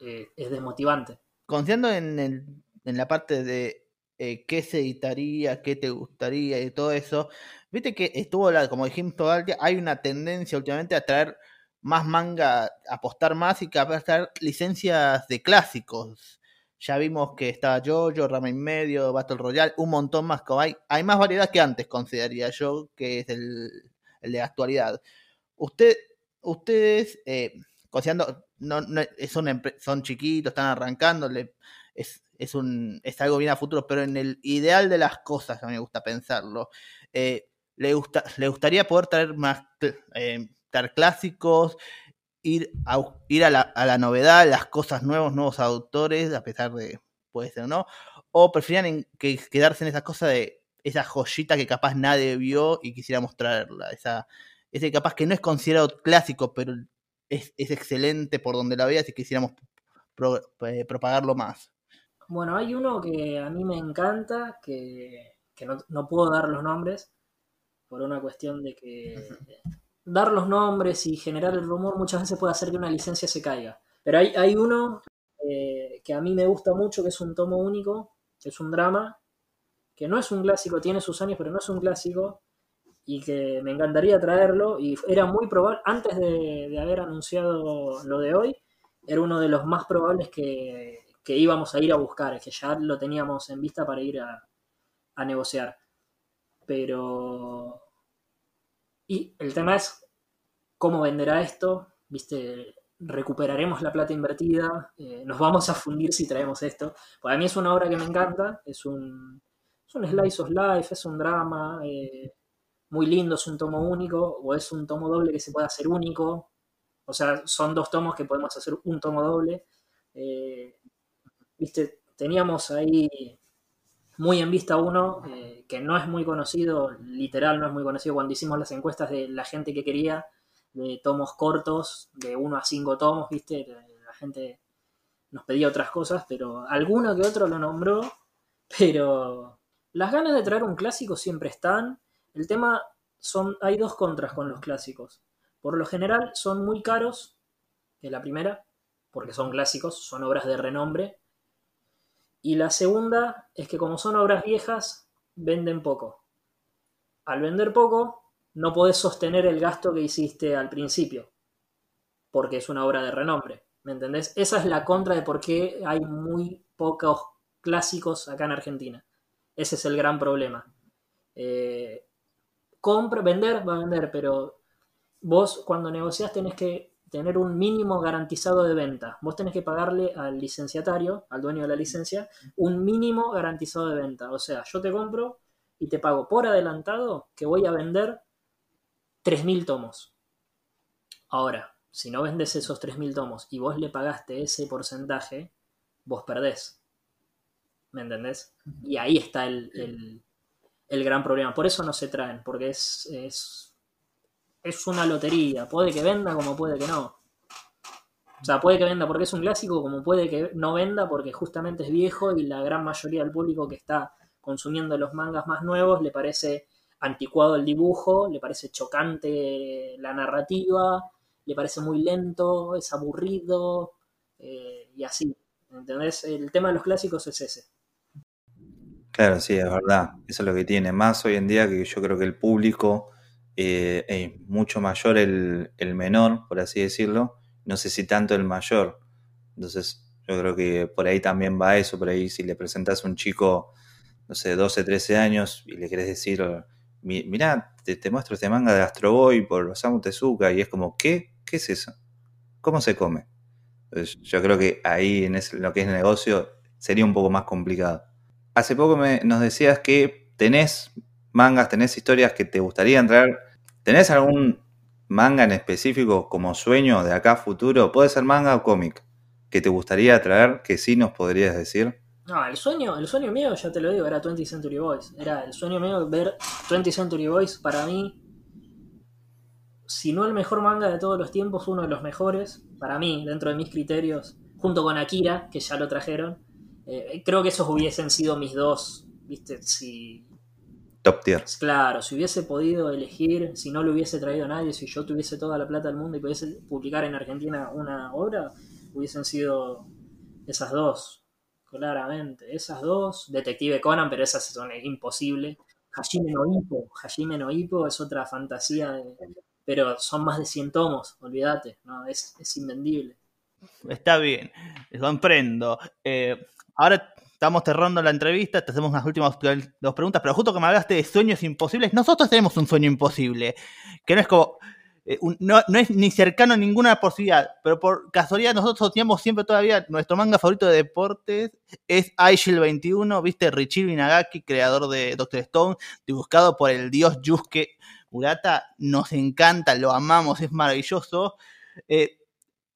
eh, es desmotivante. Confiando en, en la parte de eh, qué se editaría, qué te gustaría y todo eso, viste que estuvo, la, como dijimos, hay una tendencia últimamente a traer más manga, apostar más y traer licencias de clásicos. Ya vimos que estaba Jojo, Ramen Medio, Battle Royale, un montón más. Hay, hay más variedad que antes, consideraría yo, que es el, de actualidad. Usted, ustedes, eh, no, son, son chiquitos, están arrancando, es, es, un, es algo bien a futuro, pero en el ideal de las cosas, a mí me gusta pensarlo. Eh, le, gusta, le gustaría poder traer más eh, traer clásicos, ir, a, ir a, la, a la novedad, las cosas nuevas, nuevos autores, a pesar de, puede ser o no, o preferían que, quedarse en esa cosa de esa joyita que capaz nadie vio y quisiera mostrarla, esa, ese capaz que no es considerado clásico, pero es, excelente por donde la veas y quisiéramos eh, propagarlo más. Bueno, hay uno que a mí me encanta, que, no, puedo dar los nombres, por una cuestión de que dar los nombres y generar el rumor muchas veces puede hacer que una licencia se caiga. Pero hay, hay uno eh, que a mí me gusta mucho, que es un tomo único, que es un drama, que no es un clásico, tiene sus años, pero no es un clásico, y que me encantaría traerlo y era muy probable, antes de, haber anunciado lo de hoy, era uno de los más probables que, íbamos a ir a buscar, que ya lo teníamos en vista para ir a, negociar. Pero... Y el tema es cómo venderá esto, viste, recuperaremos la plata invertida, eh, nos vamos a fundir si traemos esto. Para mí es una obra que me encanta, es un, es slice of life, es un drama, eh, muy lindo, es un tomo único, o es un tomo doble que se puede hacer único. O sea, son dos tomos que podemos hacer un tomo doble. Eh, viste, teníamos ahí muy en vista uno que no es muy conocido, literal no es muy conocido cuando hicimos las encuestas de la gente que quería, de tomos cortos, de uno a cinco tomos, viste, la gente nos pedía otras cosas, pero alguno que otro lo nombró, pero las ganas de traer un clásico siempre están, el tema son, hay dos contras con los clásicos. Por lo general son muy caros, que la primera, porque son clásicos, son obras de renombre. Y la segunda es que como son obras viejas, venden poco. Al vender poco, no podés sostener el gasto que hiciste al principio, porque es una obra de renombre. ¿Me entendés? Esa es la contra de por qué hay muy pocos clásicos acá en Argentina. Ese es el gran problema. Eh, compra, vender, va a vender, pero vos cuando negociás tenés que tener un mínimo garantizado de venta. Vos tenés que pagarle al licenciatario, al dueño de la licencia, un mínimo garantizado de venta. O sea, yo te compro y te pago por adelantado que voy a vender 3.000 tomos. Ahora, si no vendes esos 3.000 tomos y vos le pagaste ese porcentaje, vos perdés. ¿Me entendés? Y ahí está el, gran problema. Por eso no se traen, porque es, es, es una lotería. Puede que venda como puede que no. O sea, puede que venda porque es un clásico, como puede que no venda porque justamente es viejo y la gran mayoría del público que está consumiendo los mangas más nuevos le parece anticuado el dibujo, le parece chocante la narrativa, le parece muy lento, es aburrido eh, y así. ¿Entendés? El tema de los clásicos es ese. Claro, sí, es verdad. Eso es lo que tiene. Más hoy en día que yo creo que el público eh, mucho mayor el, el, menor, por así decirlo. No sé si tanto el mayor. Entonces, yo creo que por ahí también va eso. Por ahí, si le presentas a un chico, no sé, 12, 13 años y le querés decir, mirá, te, muestro este manga de Astro Boy por Osamu Tezuka, y es como, ¿qué? ¿Qué es eso? ¿Cómo se come? yo creo que ahí en lo que es negocio sería un poco más complicado. Hace poco me, nos decías que tenés mangas, tenés historias que te gustaría traer. ¿Tenés algún manga en específico como sueño de acá futuro? Puede ser manga o cómic que te gustaría traer, que sí nos podrías decir. No, el sueño, el sueño mío, ya te lo digo, era 20 Century Boys. Era el sueño mío ver 20 Century Boys para mí si no el mejor manga de todos los tiempos, uno de los mejores, para mí, dentro de mis criterios, junto con Akira, que ya lo trajeron. Eh, creo que esos hubiesen sido mis dos, ¿viste? Si. Top tier. Claro, si hubiese podido elegir, si no lo hubiese traído a nadie, si yo tuviese toda la plata del mundo y pudiese publicar en Argentina una obra, hubiesen sido esas dos, claramente. Esas dos, Detective Conan, pero esas son imposibles. Hajime no Ippo, Hajime no Ippo es otra fantasía de, pero son más de 100 tomos, olvídate, ¿no? es, es invendible. Está bien, comprendo. Eh, ahora estamos cerrando la entrevista, te hacemos unas últimas dos preguntas, pero justo que me hablaste de sueños imposibles, nosotros tenemos un sueño imposible, que no es como, eh, no, es ni cercano a ninguna posibilidad, pero por casualidad nosotros teníamos siempre todavía, nuestro manga favorito de deportes es Aishil 21, viste, Richie Nagaki, creador de Doctor Stone, dibujado por el dios Yusuke Urata nos encanta, lo amamos, es maravilloso. Eh,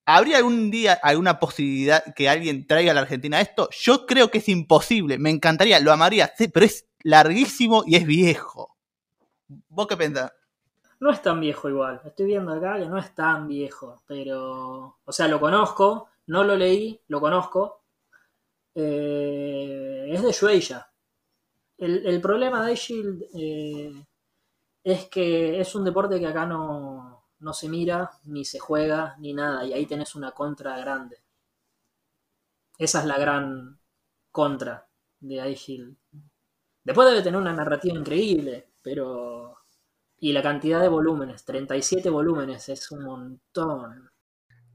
¿Habría algún día alguna posibilidad que alguien traiga a la Argentina esto? Yo creo que es imposible, me encantaría, lo amaría, pero es larguísimo y es viejo. ¿Vos qué pensás? No es tan viejo igual, estoy viendo acá que no es tan viejo, pero... O sea, lo conozco, no lo leí, lo conozco. Eh, es de Shueisha. El, problema de Shield eh, es que es un deporte que acá no, se mira, ni se juega, ni nada, y ahí tenés una contra grande. Esa es la gran contra de iShield. Después debe tener una narrativa increíble, pero... Y la cantidad de volúmenes, 37 volúmenes, es un montón.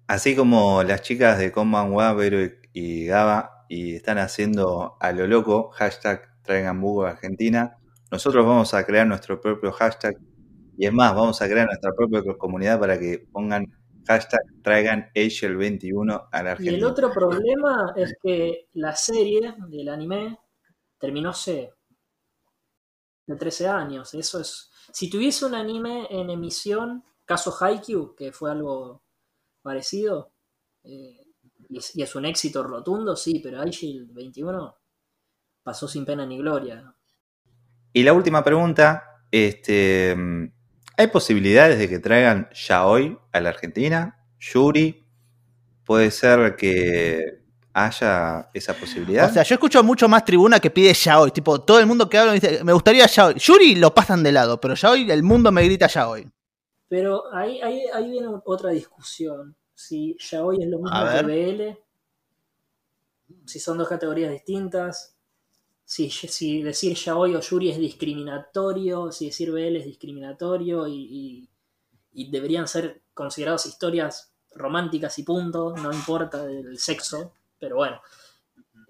Así como las chicas de Common Web y Gaba y están haciendo a lo loco, hashtag traigan a Argentina, nosotros vamos a crear nuestro propio hashtag y es más, vamos a crear nuestra propia comunidad para que pongan hashtag traigan el 21 a la Argentina. Y el otro problema es que la serie del anime terminó hace de 13 años. Eso es. Si tuviese un anime en emisión, caso Haikyuu, que fue algo parecido, eh, y, es, un éxito rotundo, sí, pero el 21 pasó sin pena ni gloria. Y la última pregunta, este, ¿hay posibilidades de que traigan Yaoi a la Argentina? Yuri, puede ser que haya esa posibilidad. O sea, yo escucho mucho más tribuna que pide Yaoi. Tipo, todo el mundo que habla dice, me gustaría Yaoi. Yuri lo pasan de lado, pero Yaoi, el mundo me grita Yaoi. Pero ahí, ahí, ahí viene otra discusión. Si Yaoi es lo mismo que BL, si son dos categorías distintas, si, decir Yaoi o Yuri es discriminatorio, si decir BL es discriminatorio y, deberían ser consideradas historias románticas y punto, no importa el sexo, pero bueno.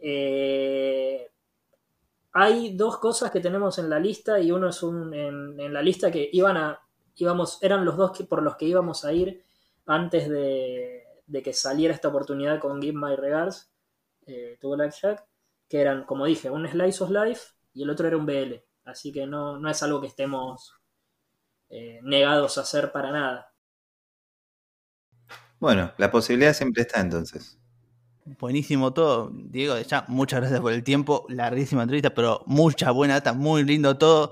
Eh, hay dos cosas que tenemos en la lista y uno es un, en, la lista que iban a, íbamos, eran los dos que, por los que íbamos a ir antes de, que saliera esta oportunidad con Give My Regards, eh, tuvo Blackjack, que eran, como dije, un Slice of Life y el otro era un BL. Así que no, no es algo que estemos eh, negados a hacer para nada. Bueno, la posibilidad siempre está entonces. Buenísimo todo. Diego, ya muchas gracias por el tiempo. Larguísima entrevista, pero mucha buena data, muy lindo todo.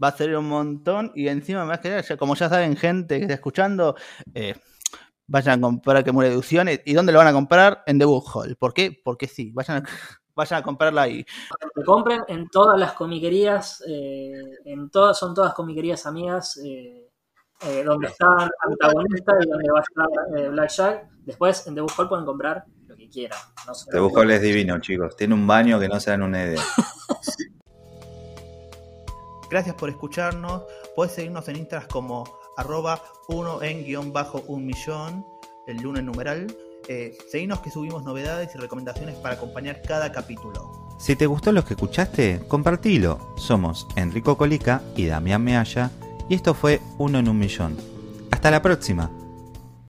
Va a ser un montón. Y encima, más que nada, como ya saben, gente que está escuchando, eh, vayan a comprar que muere de ¿Y dónde lo van a comprar? En The Book Hall. ¿Por qué? Porque sí. Vayan a, *laughs* vayan a comprarla ahí. Que compren en todas las comiquerías. Eh, en todas, son todas comiquerías amigas. Eh, donde está antagonista y donde va a estar Blackjack. Después en The Book Hall pueden comprar quiera. No Te busco es divino, chicos. Tiene un baño que no se dan una idea. *laughs* Gracias por escucharnos. Puedes seguirnos en Instagram como arroba uno en guion bajo un millón, el lunes numeral. Eh, seguinos que subimos novedades y recomendaciones para acompañar cada capítulo. Si te gustó lo que escuchaste, compartilo. Somos Enrico Colica y Damián Mealla y esto fue Uno en un Millón. Hasta la próxima.